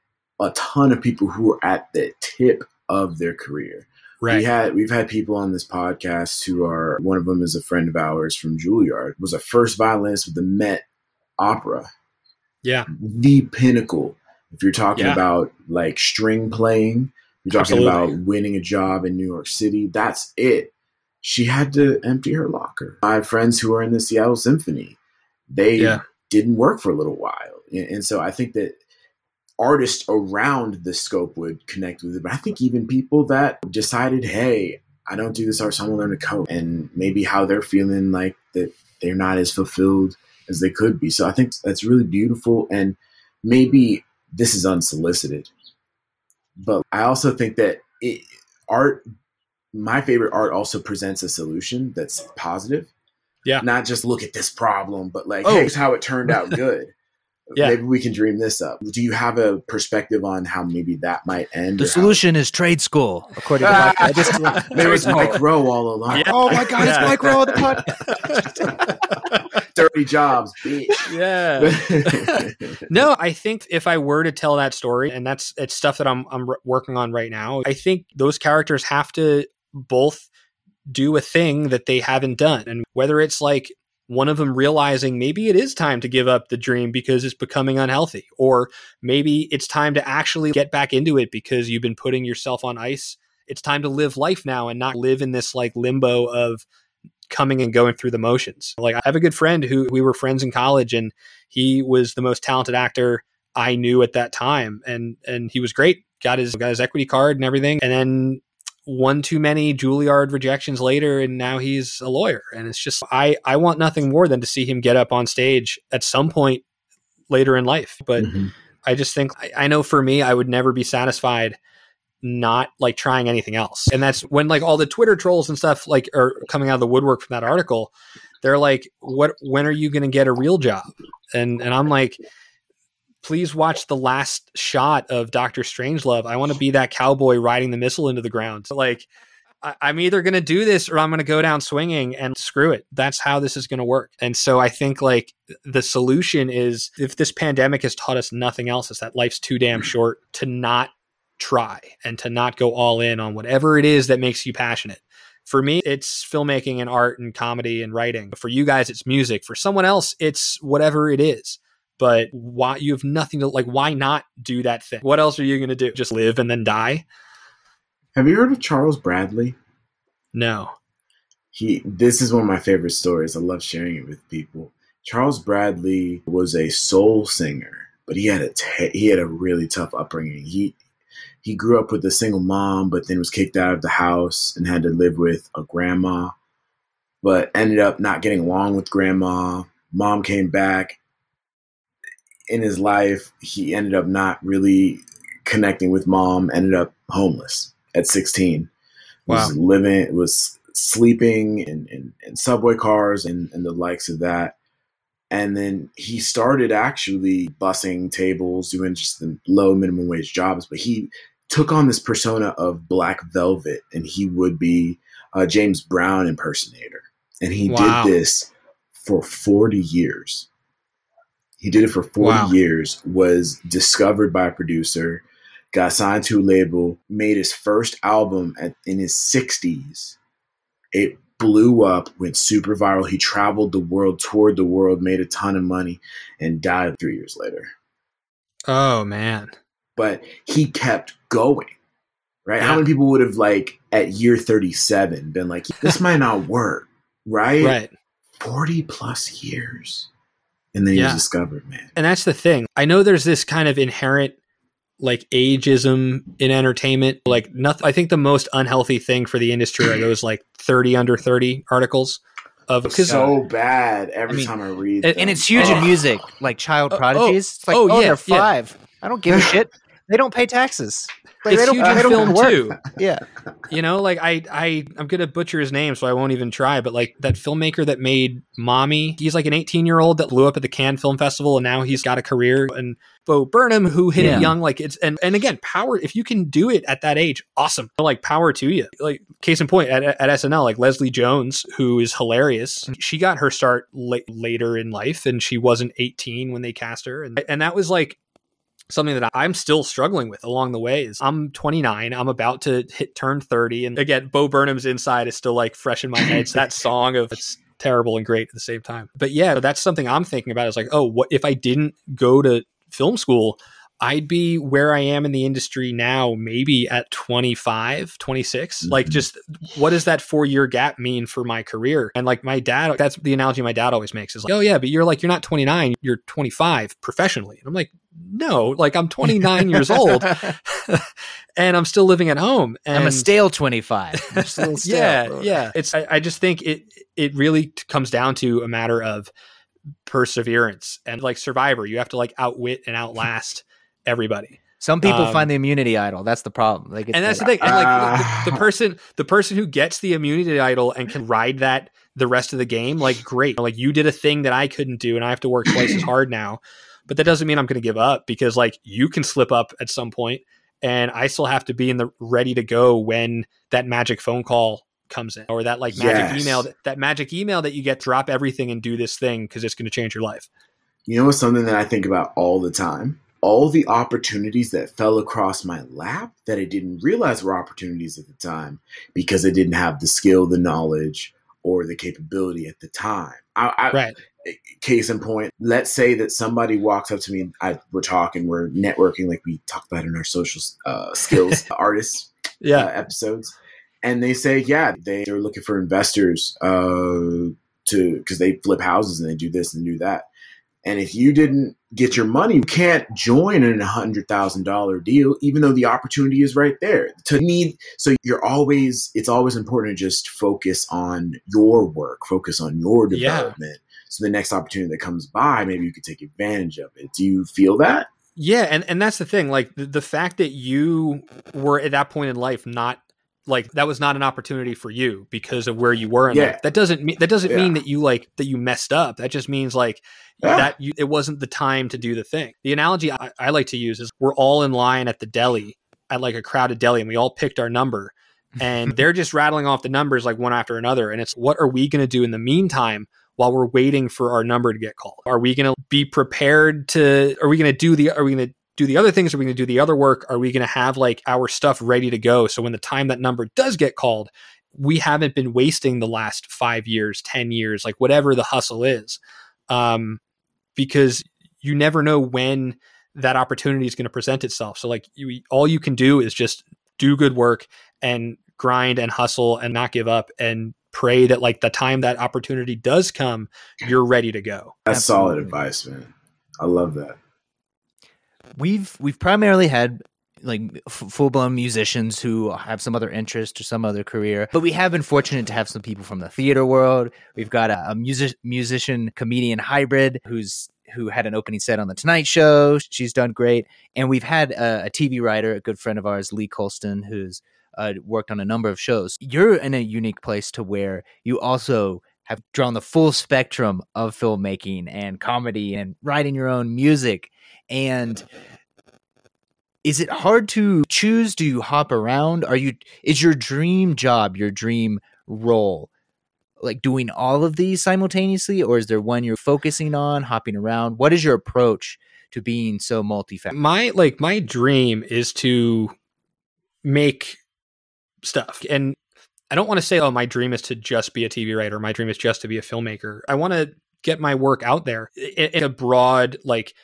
a ton of people who are at the tip of their career. Right. We had we've had people on this podcast who are one of them is a friend of ours from Juilliard, was a first violinist with the Met Opera yeah. the pinnacle. If you're talking Yeah. about like string playing, you're talking Absolutely. about winning a job in New York City, that's it. She had to empty her locker. I have friends who are in the Seattle Symphony. They Yeah. didn't work for a little while. And so I think that artists around the scope would connect with it. But I think even people that decided, hey, I don't do this art, so I'm gonna learn to code. And maybe how they're feeling like that they're not as fulfilled as they could be. So I think that's really beautiful. And maybe this is unsolicited. But I also think that it, art, my favorite art also presents a solution that's positive. Yeah. Not just look at this problem, but like, Oh. here's how it turned out good. Yeah. Maybe we can dream this up. Do you have a perspective on how maybe that might end? The solution is trade school, according to Mike. I just, There was Mike Rowe all along. Yeah. Oh my God, Yeah. it's Mike Rowe on the podcast. Dirty jobs, bitch. yeah. no, I think if I were to tell that story, and that's it's stuff that I'm I'm working on right now. I think those characters have to both do a thing that they haven't done, and whether it's like one of them realizing maybe it is time to give up the dream because it's becoming unhealthy, or maybe it's time to actually get back into it because you've been putting yourself on ice. It's time to live life now and not live in this like limbo of coming and going through the motions. Like I have a good friend who we were friends in college and he was the most talented actor I knew at that time and and he was great. Got his got his equity card and everything. And then one too many Juilliard rejections later and now he's a lawyer. And it's just I I want nothing more than to see him get up on stage at some point later in life. But Mhm. I just think I, I know for me, I would never be satisfied not like trying anything else. And that's when like all the Twitter trolls and stuff like are coming out of the woodwork from that article. They're like, "What? When are you going to get a real job?" And and I'm like, "Please watch the last shot of Doctor Strangelove. I want to be that cowboy riding the missile into the ground. Like." I- I'm either going to do this or I'm going to go down swinging and screw it. That's how this is going to work. And so I think like the solution is if this pandemic has taught us nothing else, is that life's too damn short to not try and to not go all in on whatever it is that makes you passionate. For me, it's filmmaking and art and comedy and writing. For you guys, it's music. For someone else, it's whatever it is. But why you have nothing to like? Why not do that thing? What else are you going to do? Just live and then die? Have you heard of Charles Bradley? No. he this is one of my favorite stories. I love sharing it with people. Charles Bradley was a soul singer, but he had a t- he had a really tough upbringing. He he grew up with a single mom, but then was kicked out of the house and had to live with a grandma. But ended up not getting along with grandma. Mom came back in his life. He ended up not really connecting with mom. Ended up homeless at sixteen was living was sleeping in, in, in subway cars and, and the likes of that and then he started actually bussing tables doing just the low minimum wage jobs but he took on this persona of black velvet and he would be a james brown impersonator and he Wow. did this for 40 years he did it for 40 Wow. years was discovered by a producer got signed to a label, made his first album at, in his 60s. It blew up, went super viral. He traveled the world, toured the world, made a ton of money, and died three years later. Oh man. But he kept going, right? How many people would have, like, at year 37 been like, this might not work, right? Right. 40 plus years. And then Yeah. you discovered, man. and that's the thing. I know there's this kind of inherent like ageism in entertainment. Like nothing. I think the most unhealthy thing for the industry are those like 30 under 30 articles of because so bad every I mean, time I read, And, them. and it's huge in Oh. music, like child oh, oh, prodigies. It's like, oh, oh, yeah, they're yeah. five. I don't give a shit. They don't pay taxes. Like, it's they don't, huge they in don't film too. Yeah. You know, like I, I, I'm gonna butcher his name, so I won't even try. But like that filmmaker that made Mommy, he's like an 18 year old that blew up at the Cannes Film Festival, and now he's got a career. And Bo Burnham, who hit Yeah. it young, like it's and and again, power. If you can do it at that age, awesome. Like power to you. Like case in point, at, at SNL, like Leslie Jones, who is hilarious, mm-hmm. she got her start la- later in life, and she wasn't 18 when they cast her, and and that was like something that I'm still struggling with along the way is I'm 29. I'm about to hit turn 30. And again, Bo Burnham's inside is still like fresh in my head. So that song of it's terrible and great at the same time. But yeah, that's something I'm thinking about is like, oh, what if I didn't go to film school? I'd be where I am in the industry now, maybe at 25, 26. Like, Mhm. just what does that four year gap mean for my career? And like my dad, that's the analogy my dad always makes is like, oh, yeah, but you're like, you're not 29, you're 25 professionally. And I'm like, no, like I'm 29 years old and I'm still living at home. And I'm a stale 25. I'm just a little stale. yeah, yeah. It's I, I just think it it really comes down to a matter of perseverance and like Survivor. You have to like outwit and outlast everybody, Some people Um, find the immunity idol. That's the problem. Like, it's and that's the thing. And like Ah. the, the person, the person who gets the immunity idol and can ride that the rest of the game, like great. Like you did a thing that I couldn't do, and I have to work twice as hard now. But that doesn't mean I'm going to give up because like you can slip up at some point, and I still have to be in the ready to go when that magic phone call comes in or that like magic Yes. email that magic email that you get drop everything and do this thing because it's going to change your life You know what's something that I think about all the time? All the opportunities that fell across my lap that I didn't realize were opportunities at the time because I didn't have the skill, the knowledge, or the capability at the time. I, I, right Case in point, let's say that somebody walks up to me and I, we're talking, we're networking like we talk about in our social uh, skills artists uh, yeah episodes, and they say, yeah, they are looking for investors uh, to because they flip houses and they do this and do that. And if you didn't get your money, you can't join in a hundred thousand dollar deal, even though the opportunity is right there. To me, so you're always it's always important to just focus on your work, focus on your Yeah. development. So the next opportunity that comes by, maybe you could take advantage of it. Do you feel that? Yeah, and and that's the thing. Like the, the fact that you were at that point in life not like that was not an opportunity for you because of where you were in Yeah. life. That doesn't mean that doesn't Yeah. mean that you like that you messed up. That just means like Yeah. that you, it wasn't the time to do the thing. The analogy I, I like to use is we're all in line at the deli at like a crowded deli and we all picked our number and they're just rattling off the numbers like one after another and it's what are we going to do in the meantime while we're waiting for our number to get called are we going to be prepared to are we going to do the are we going to do the other things are we going to do the other work are we going to have like our stuff ready to go so when the time that number does get called we haven't been wasting the last 5 years 10 years like whatever the hustle is um because you never know when that opportunity is going to present itself so like you all you can do is just do good work and grind and hustle and not give up and pray that like the time that opportunity does come you're ready to go That's solid advice, man. I love that. We've we've primarily had like f- full-blown musicians who have some other interest or some other career but we have been fortunate to have some people from the theater world. We've got a, a music musician comedian hybrid who's who had an opening set on the tonight show. She's done great. And we've had a, a tv writer a good friend of ours lee colston who's uh, worked on a number of shows. You're in a unique place to where you also have drawn the full spectrum of filmmaking and comedy and writing your own music. And is it hard to choose? Do you hop around? Are you is your dream job your dream role? Like doing all of these simultaneously or is there one you're focusing on hopping around? What is your approach to being so multifaceted? My like my dream is to make stuff. And i don't want to say oh my dream is to just be a tv writer my dream is just to be a filmmaker i want to get my work out there in, in a broad like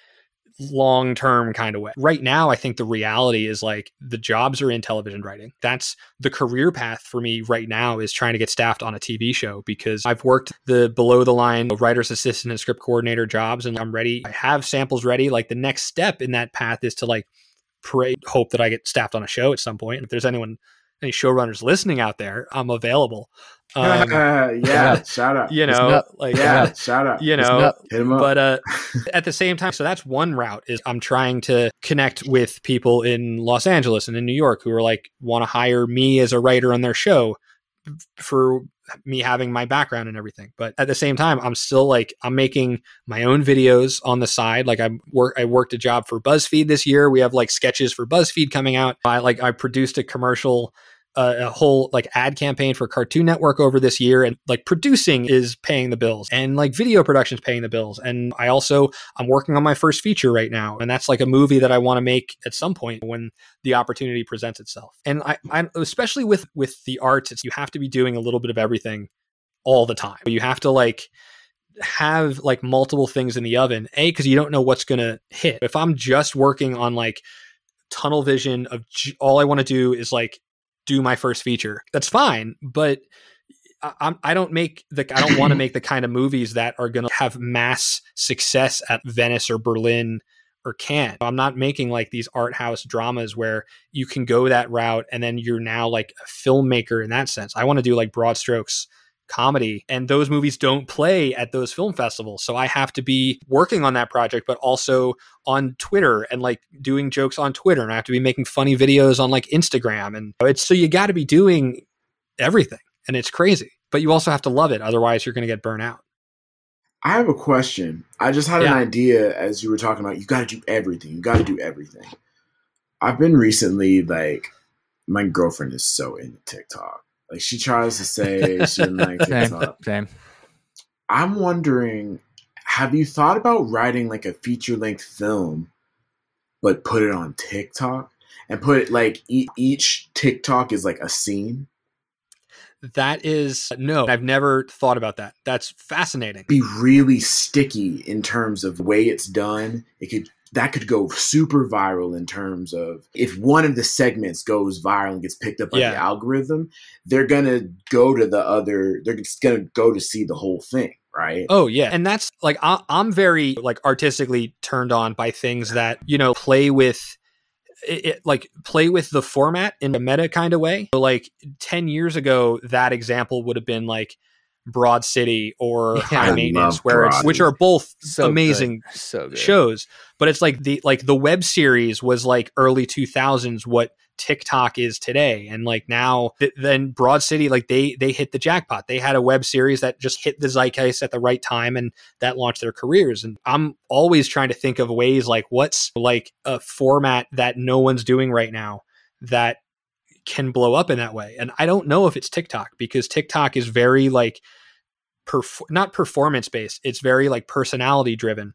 long term kind of way. Right now, I think the reality is like the jobs are in television writing. That's the career path for me right now is trying to get staffed on a TV show because I've worked the below the line writer's assistant and script coordinator jobs and I'm ready. I have samples ready. Like the next step in that path is to like pray, hope that I get staffed on a show at some point. If there's anyone, any showrunners listening out there, I'm available. Um, yeah, shout out. You know, like yeah, shout out. You know, hit up. but uh, at the same time, so that's one route. Is I'm trying to connect with people in Los Angeles and in New York who are like want to hire me as a writer on their show for me having my background and everything. But at the same time, I'm still like I'm making my own videos on the side. Like I work I worked a job for BuzzFeed this year. We have like sketches for BuzzFeed coming out. I like I produced a commercial a, a, whole like ad campaign for Cartoon Network over this year, and like producing is paying the bills, and like video production is paying the bills. And I also I'm working on my first feature right now, and that's like a movie that I want to make at some point when the opportunity presents itself. And I, I especially with with the arts, it's you have to be doing a little bit of everything all the time. You have to like have like multiple things in the oven. A because you don't know what's to hit. If I'm just working on like tunnel vision of all I want to do is like do my first feature. That's fine, but I, I don't make the I don't want to make the kind of movies that are going to have mass success at Venice or Berlin or Cannes. I'm not making like these art house dramas where you can go that route and then you're now like a filmmaker in that sense. I want to do like broad strokes comedy and those movies don't play at those film festivals. So i have to be working on that project but also on twitter and like doing jokes on twitter and i have to be making funny videos on like instagram and it's so you got to be doing everything and it's crazy but you also have to love it otherwise you're going to get burnt out. I have a question. I just had yeah. an idea as you were talking about you got to do everything you got to do everything. I've been recently like my girlfriend is so into tiktok like she tries to say she didn't like TikTok. Same, same. I'm wondering, have you thought about writing like a feature length film, but put it on TikTok and put it like e- each TikTok is like a scene? That is no, I've never thought about that. That's fascinating. Be really sticky in terms of way it's done. It could that could go super viral in terms of if one of the segments goes viral and gets picked up by yeah. the algorithm, they're gonna go to the other. They're just gonna go to see the whole thing, right? Oh yeah, and that's like I, I'm very like artistically turned on by things that you know play with. It, it, like play with the format in a meta kind of way. So like 10 years ago, that example would have been like Broad City or yeah, High Maintenance, where it's which are both so amazing so shows. But it's like the like the web series was like early two thousands what TikTok is today, and like now th- then Broad City like they they hit the jackpot. They had a web series that just hit the zeitgeist at the right time, and that launched their careers. And I'm always trying to think of ways like what's like a format that no one's doing right now that can blow up in that way. And I don't know if it's TikTok because TikTok is very like perf- not performance based. It's very like personality driven.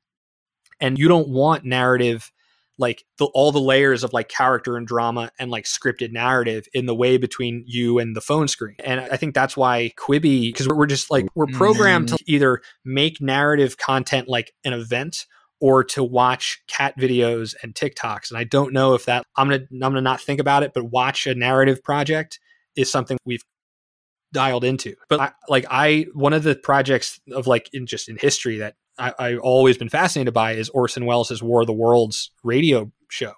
And you don't want narrative like the, all the layers of like character and drama and like scripted narrative in the way between you and the phone screen. And I think that's why Quibi, because we're just like, we're programmed to mm. either make narrative content like an event or to watch cat videos and TikToks. And I don't know if that I'm gonna I'm gonna not think about it, but watch a narrative project is something we've dialed into. But I, like I one of the projects of like in just in history that I, I've always been fascinated by is Orson Welles' War of the Worlds radio show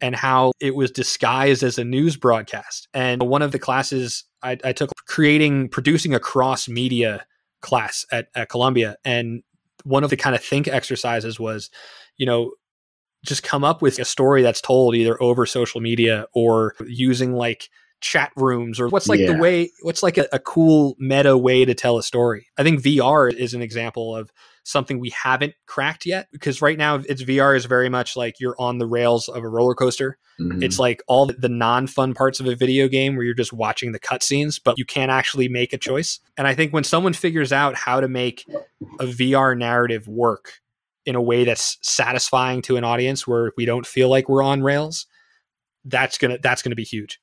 and how it was disguised as a news broadcast. And one of the classes I, I took creating producing a cross media class at, at Columbia and one of the kind of think exercises was, you know, just come up with a story that's told either over social media or using like chat rooms or what's like yeah. the way what's like a, a, cool meta way to tell a story i think vr is an example of something we haven't cracked yet because right now it's vr is very much like you're on the rails of a roller coaster. Mm-hmm. it's like all the non-fun parts of a video game where you're just watching the cutscenes but you can't actually make a choice. And i think when someone figures out how to make a vr narrative work in a way that's satisfying to an audience where we don't feel like we're on rails that's gonna that's gonna be huge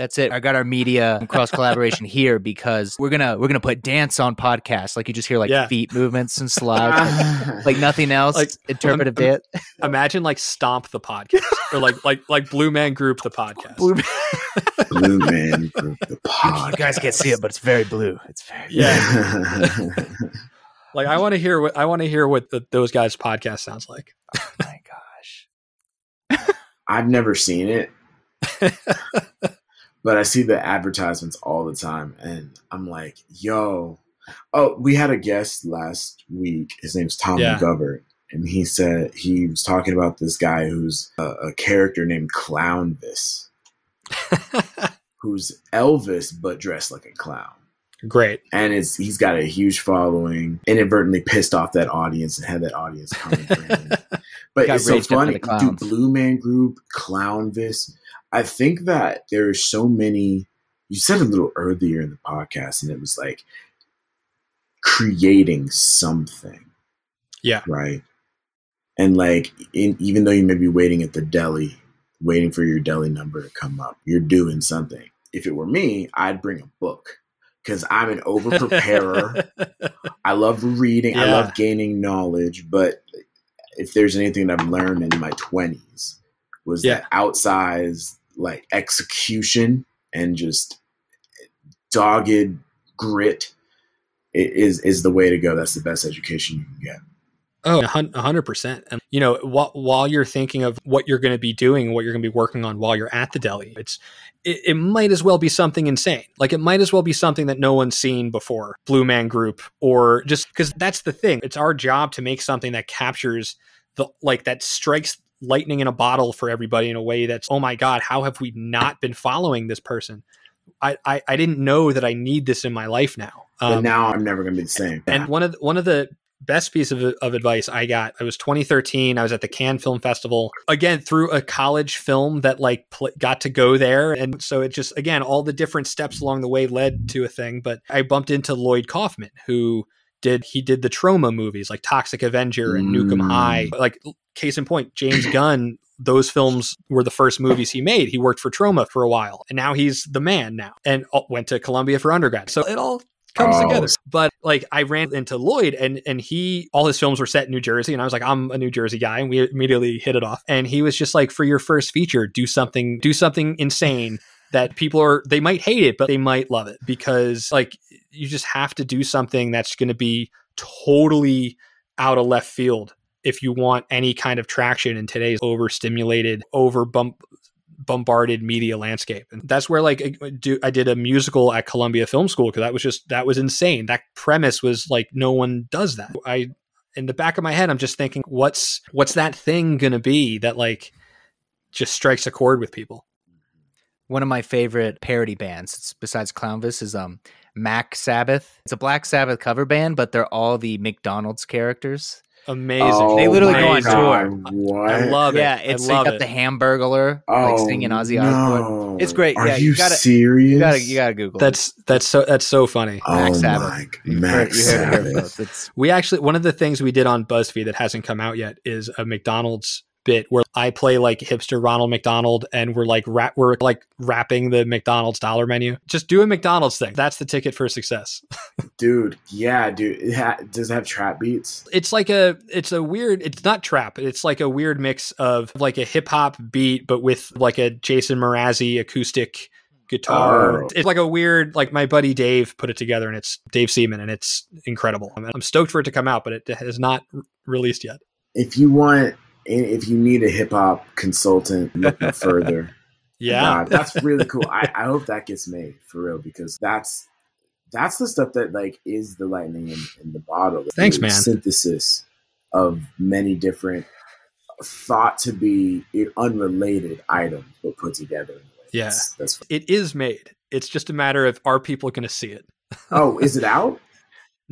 That's it. I got our media cross collaboration here because we're gonna we're gonna put dance on podcasts. Like you just hear like Yeah. feet movements and slides, like nothing else. Like, interpretive um, dance. Imagine like Stomp the podcast or like like like Blue Man Group the podcast. Blue- Blue Man Group, the podcast. you guys can't see it, but it's very blue. It's very Yeah. Like I want to hear what I want to hear what the, those guys' podcast sounds like. Oh my gosh. I've never seen it, but I see the advertisements all the time, and I'm like, yo. Oh, we had a guest last week. His name's Tom Yeah. McGovern, and he said he was talking about this guy who's a, a character named Clown Clownvis, who's Elvis but dressed like a clown. Great. and it's he's got a huge following. Inadvertently pissed off that audience and had that audience coming for him. But it's so funny. clowns. Blue Man Group, Clownvis. I think that there are so many. You said a little earlier in the podcast, and it was like creating something. Yeah. Right. And like, in, even though you may be waiting at the deli, waiting for your deli number to come up, you're doing something. If it were me, I'd bring a book because I'm an over preparer. I love reading. I love gaining knowledge. But if there's anything that I've learned in my 20s was Yeah. that outsized like execution and just dogged grit is is the way to go. That's the best education you can get. Oh, a hundred percent. And you know, while while you're thinking of what you're going to be doing what you're going to be working on while you're at the deli, it's it, it might as well be something insane. Like it might as well be something that no one's seen before. Blue Man Group, or just because that's the thing. It's our job to make something that captures the like that strikes lightning in a bottle for everybody in a way that's oh my god, how have we not been following this person? I I, I didn't know that I need this in my life now. But Um, now I'm never going to be the same. and one of the, one of the best piece of, of advice I got, I was 2013. I was at the Cannes Film Festival again through a college film that like pl- got to go there, and so it just again all the different steps along the way led to a thing. But I bumped into Lloyd Kaufman, who did he did the Troma movies like Toxic Avenger and Nuke 'Em Mm. High. Like case in point, James Gunn. Those films were the first movies he made. He worked for Troma for a while, and now he's the man now, and uh, went to Columbia for undergrad. So it all comes Oh, together. But like I ran into Lloyd and and he all his films were set in New Jersey and I was like I'm a New Jersey guy and we immediately hit it off. And he was just like for your first feature do something do something insane that people are they might hate it but they might love it because like you just have to do something that's going to be totally out of left field if you want any kind of traction in today's overstimulated over bump bombarded media landscape. And that's where like do, I did a musical at columbia film school because that was just that was insane. That premise was like no one does that. I in the back of my head i'm just thinking what's what's that thing gonna be that like just strikes a chord with people One of my favorite parody bands, it's besides Clownvis, is um Mac Sabbath. It's a Black Sabbath cover band, but they're all the McDonald's characters. amazing Oh They literally go on God. tour. What? i love it. yeah, it's I love like it. up the Hamburglar, like singing Ozzy no. Osbourne. It's great. Are Yeah, you, you gotta- serious? You gotta, you gotta Google. it. that's that's so that's so funny oh Mac Sabbath. my Mac you heard Sabbath. first. It's We actually one of the things we did on BuzzFeed that hasn't come out yet is a McDonald's bit where I play like hipster Ronald McDonald and we're like rap we're like rapping the McDonald's dollar menu. Just do a McDonald's thing. That's the ticket for success. dude. Yeah, dude. It ha- does it have trap beats? It's like a it's a weird it's not trap. It's like a weird mix of like a hip hop beat but with like a Jason Mrazzi acoustic guitar. Oh. It's like a weird like my buddy Dave put it together and it's Dave Seaman and it's incredible. I mean, I'm stoked for it to come out but it has not r- released yet. If you want, if you need a hip hop consultant, look no further. Yeah. God, that's really cool. I, I hope that gets made for real because that's that's the stuff that like is the lightning in, in the bottle. Thanks, The man. Synthesis of many different thought to be unrelated items, but put together. Yeah. that's, that's It is made. It's just a matter of are people going to see it? oh, is it out?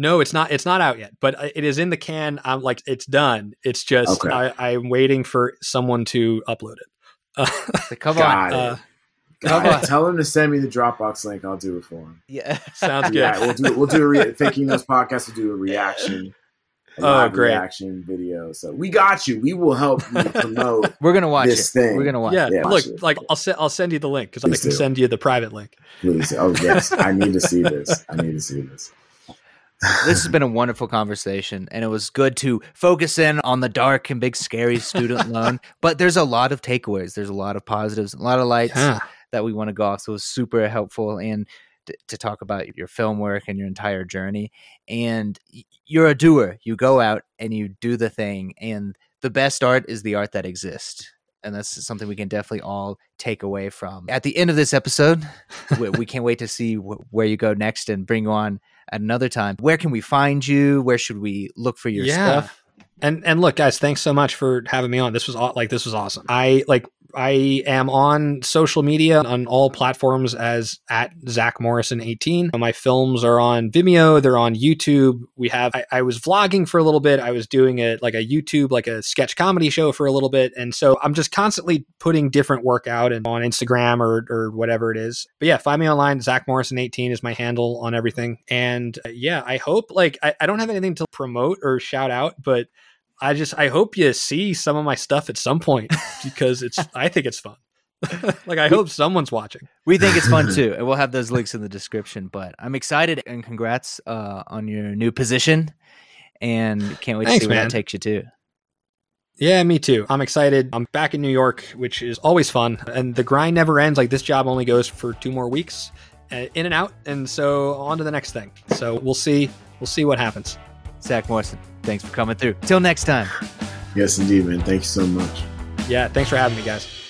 No, it's not. It's not out yet, but uh, it is in the can. I'm like, it's done. It's just Okay. I, I'm waiting for someone to upload it. Uh, come Got on. it. uh, Come on. tell him to send me the Dropbox link. I'll do it for him. Yeah. sounds good. Yeah, we'll do we'll do a re- thinking those podcasts. We'll do a reaction. a oh, great. reaction video. So we got you. We will help you promote. We're gonna watch this it. thing. We're gonna watch. Yeah, yeah look, it. like I'll send I'll send you the link because I can send you the private link. Please. Oh yes, I need to see this. I need to see this. This has been a wonderful conversation and it was good to focus in on the dark and big scary student loan but there's a lot of takeaways there's a lot of positives a lot of lights yeah. that we want to go off so it was super helpful and to talk about your film work and your entire journey. And you're a doer. You go out and you do the thing. And the best art is the art that exists. And that's something we can definitely all take away from. At the end of this episode, we, we, can't wait to see wh- where you go next and bring you on at another time. Where can we find you? Where should we look for your yeah. stuff? And and look, guys, thanks so much for having me on. This was like this was awesome. I like I am on social media on all platforms as at Zach Morrison 18. My films are on Vimeo, they're on YouTube. We have I, I, was vlogging for a little bit. I was doing it like a YouTube, like a sketch comedy show for a little bit. And so I'm just constantly putting different work out and on Instagram or or whatever it is. But yeah, find me online. Zach Morrison 18 is my handle on everything. And uh, yeah, I hope like I, I don't have anything to promote or shout out, but I just I hope you see some of my stuff at some point because it's I think it's fun. like I hope someone's watching. We think it's fun too, and we'll have those links in the description. But I'm excited and congrats uh, on your new position, and can't wait Thanks, to see where man. that takes you to. Yeah, me too. I'm excited. I'm back in New York, which is always fun, and the grind never ends. Like this job only goes for two more weeks, uh, in and out, and so on to the next thing. So we'll see. We'll see what happens. Zach Morrison, thanks for coming through. Till next time. Yes, indeed, man. Thank you so much. Yeah, thanks for having me, guys.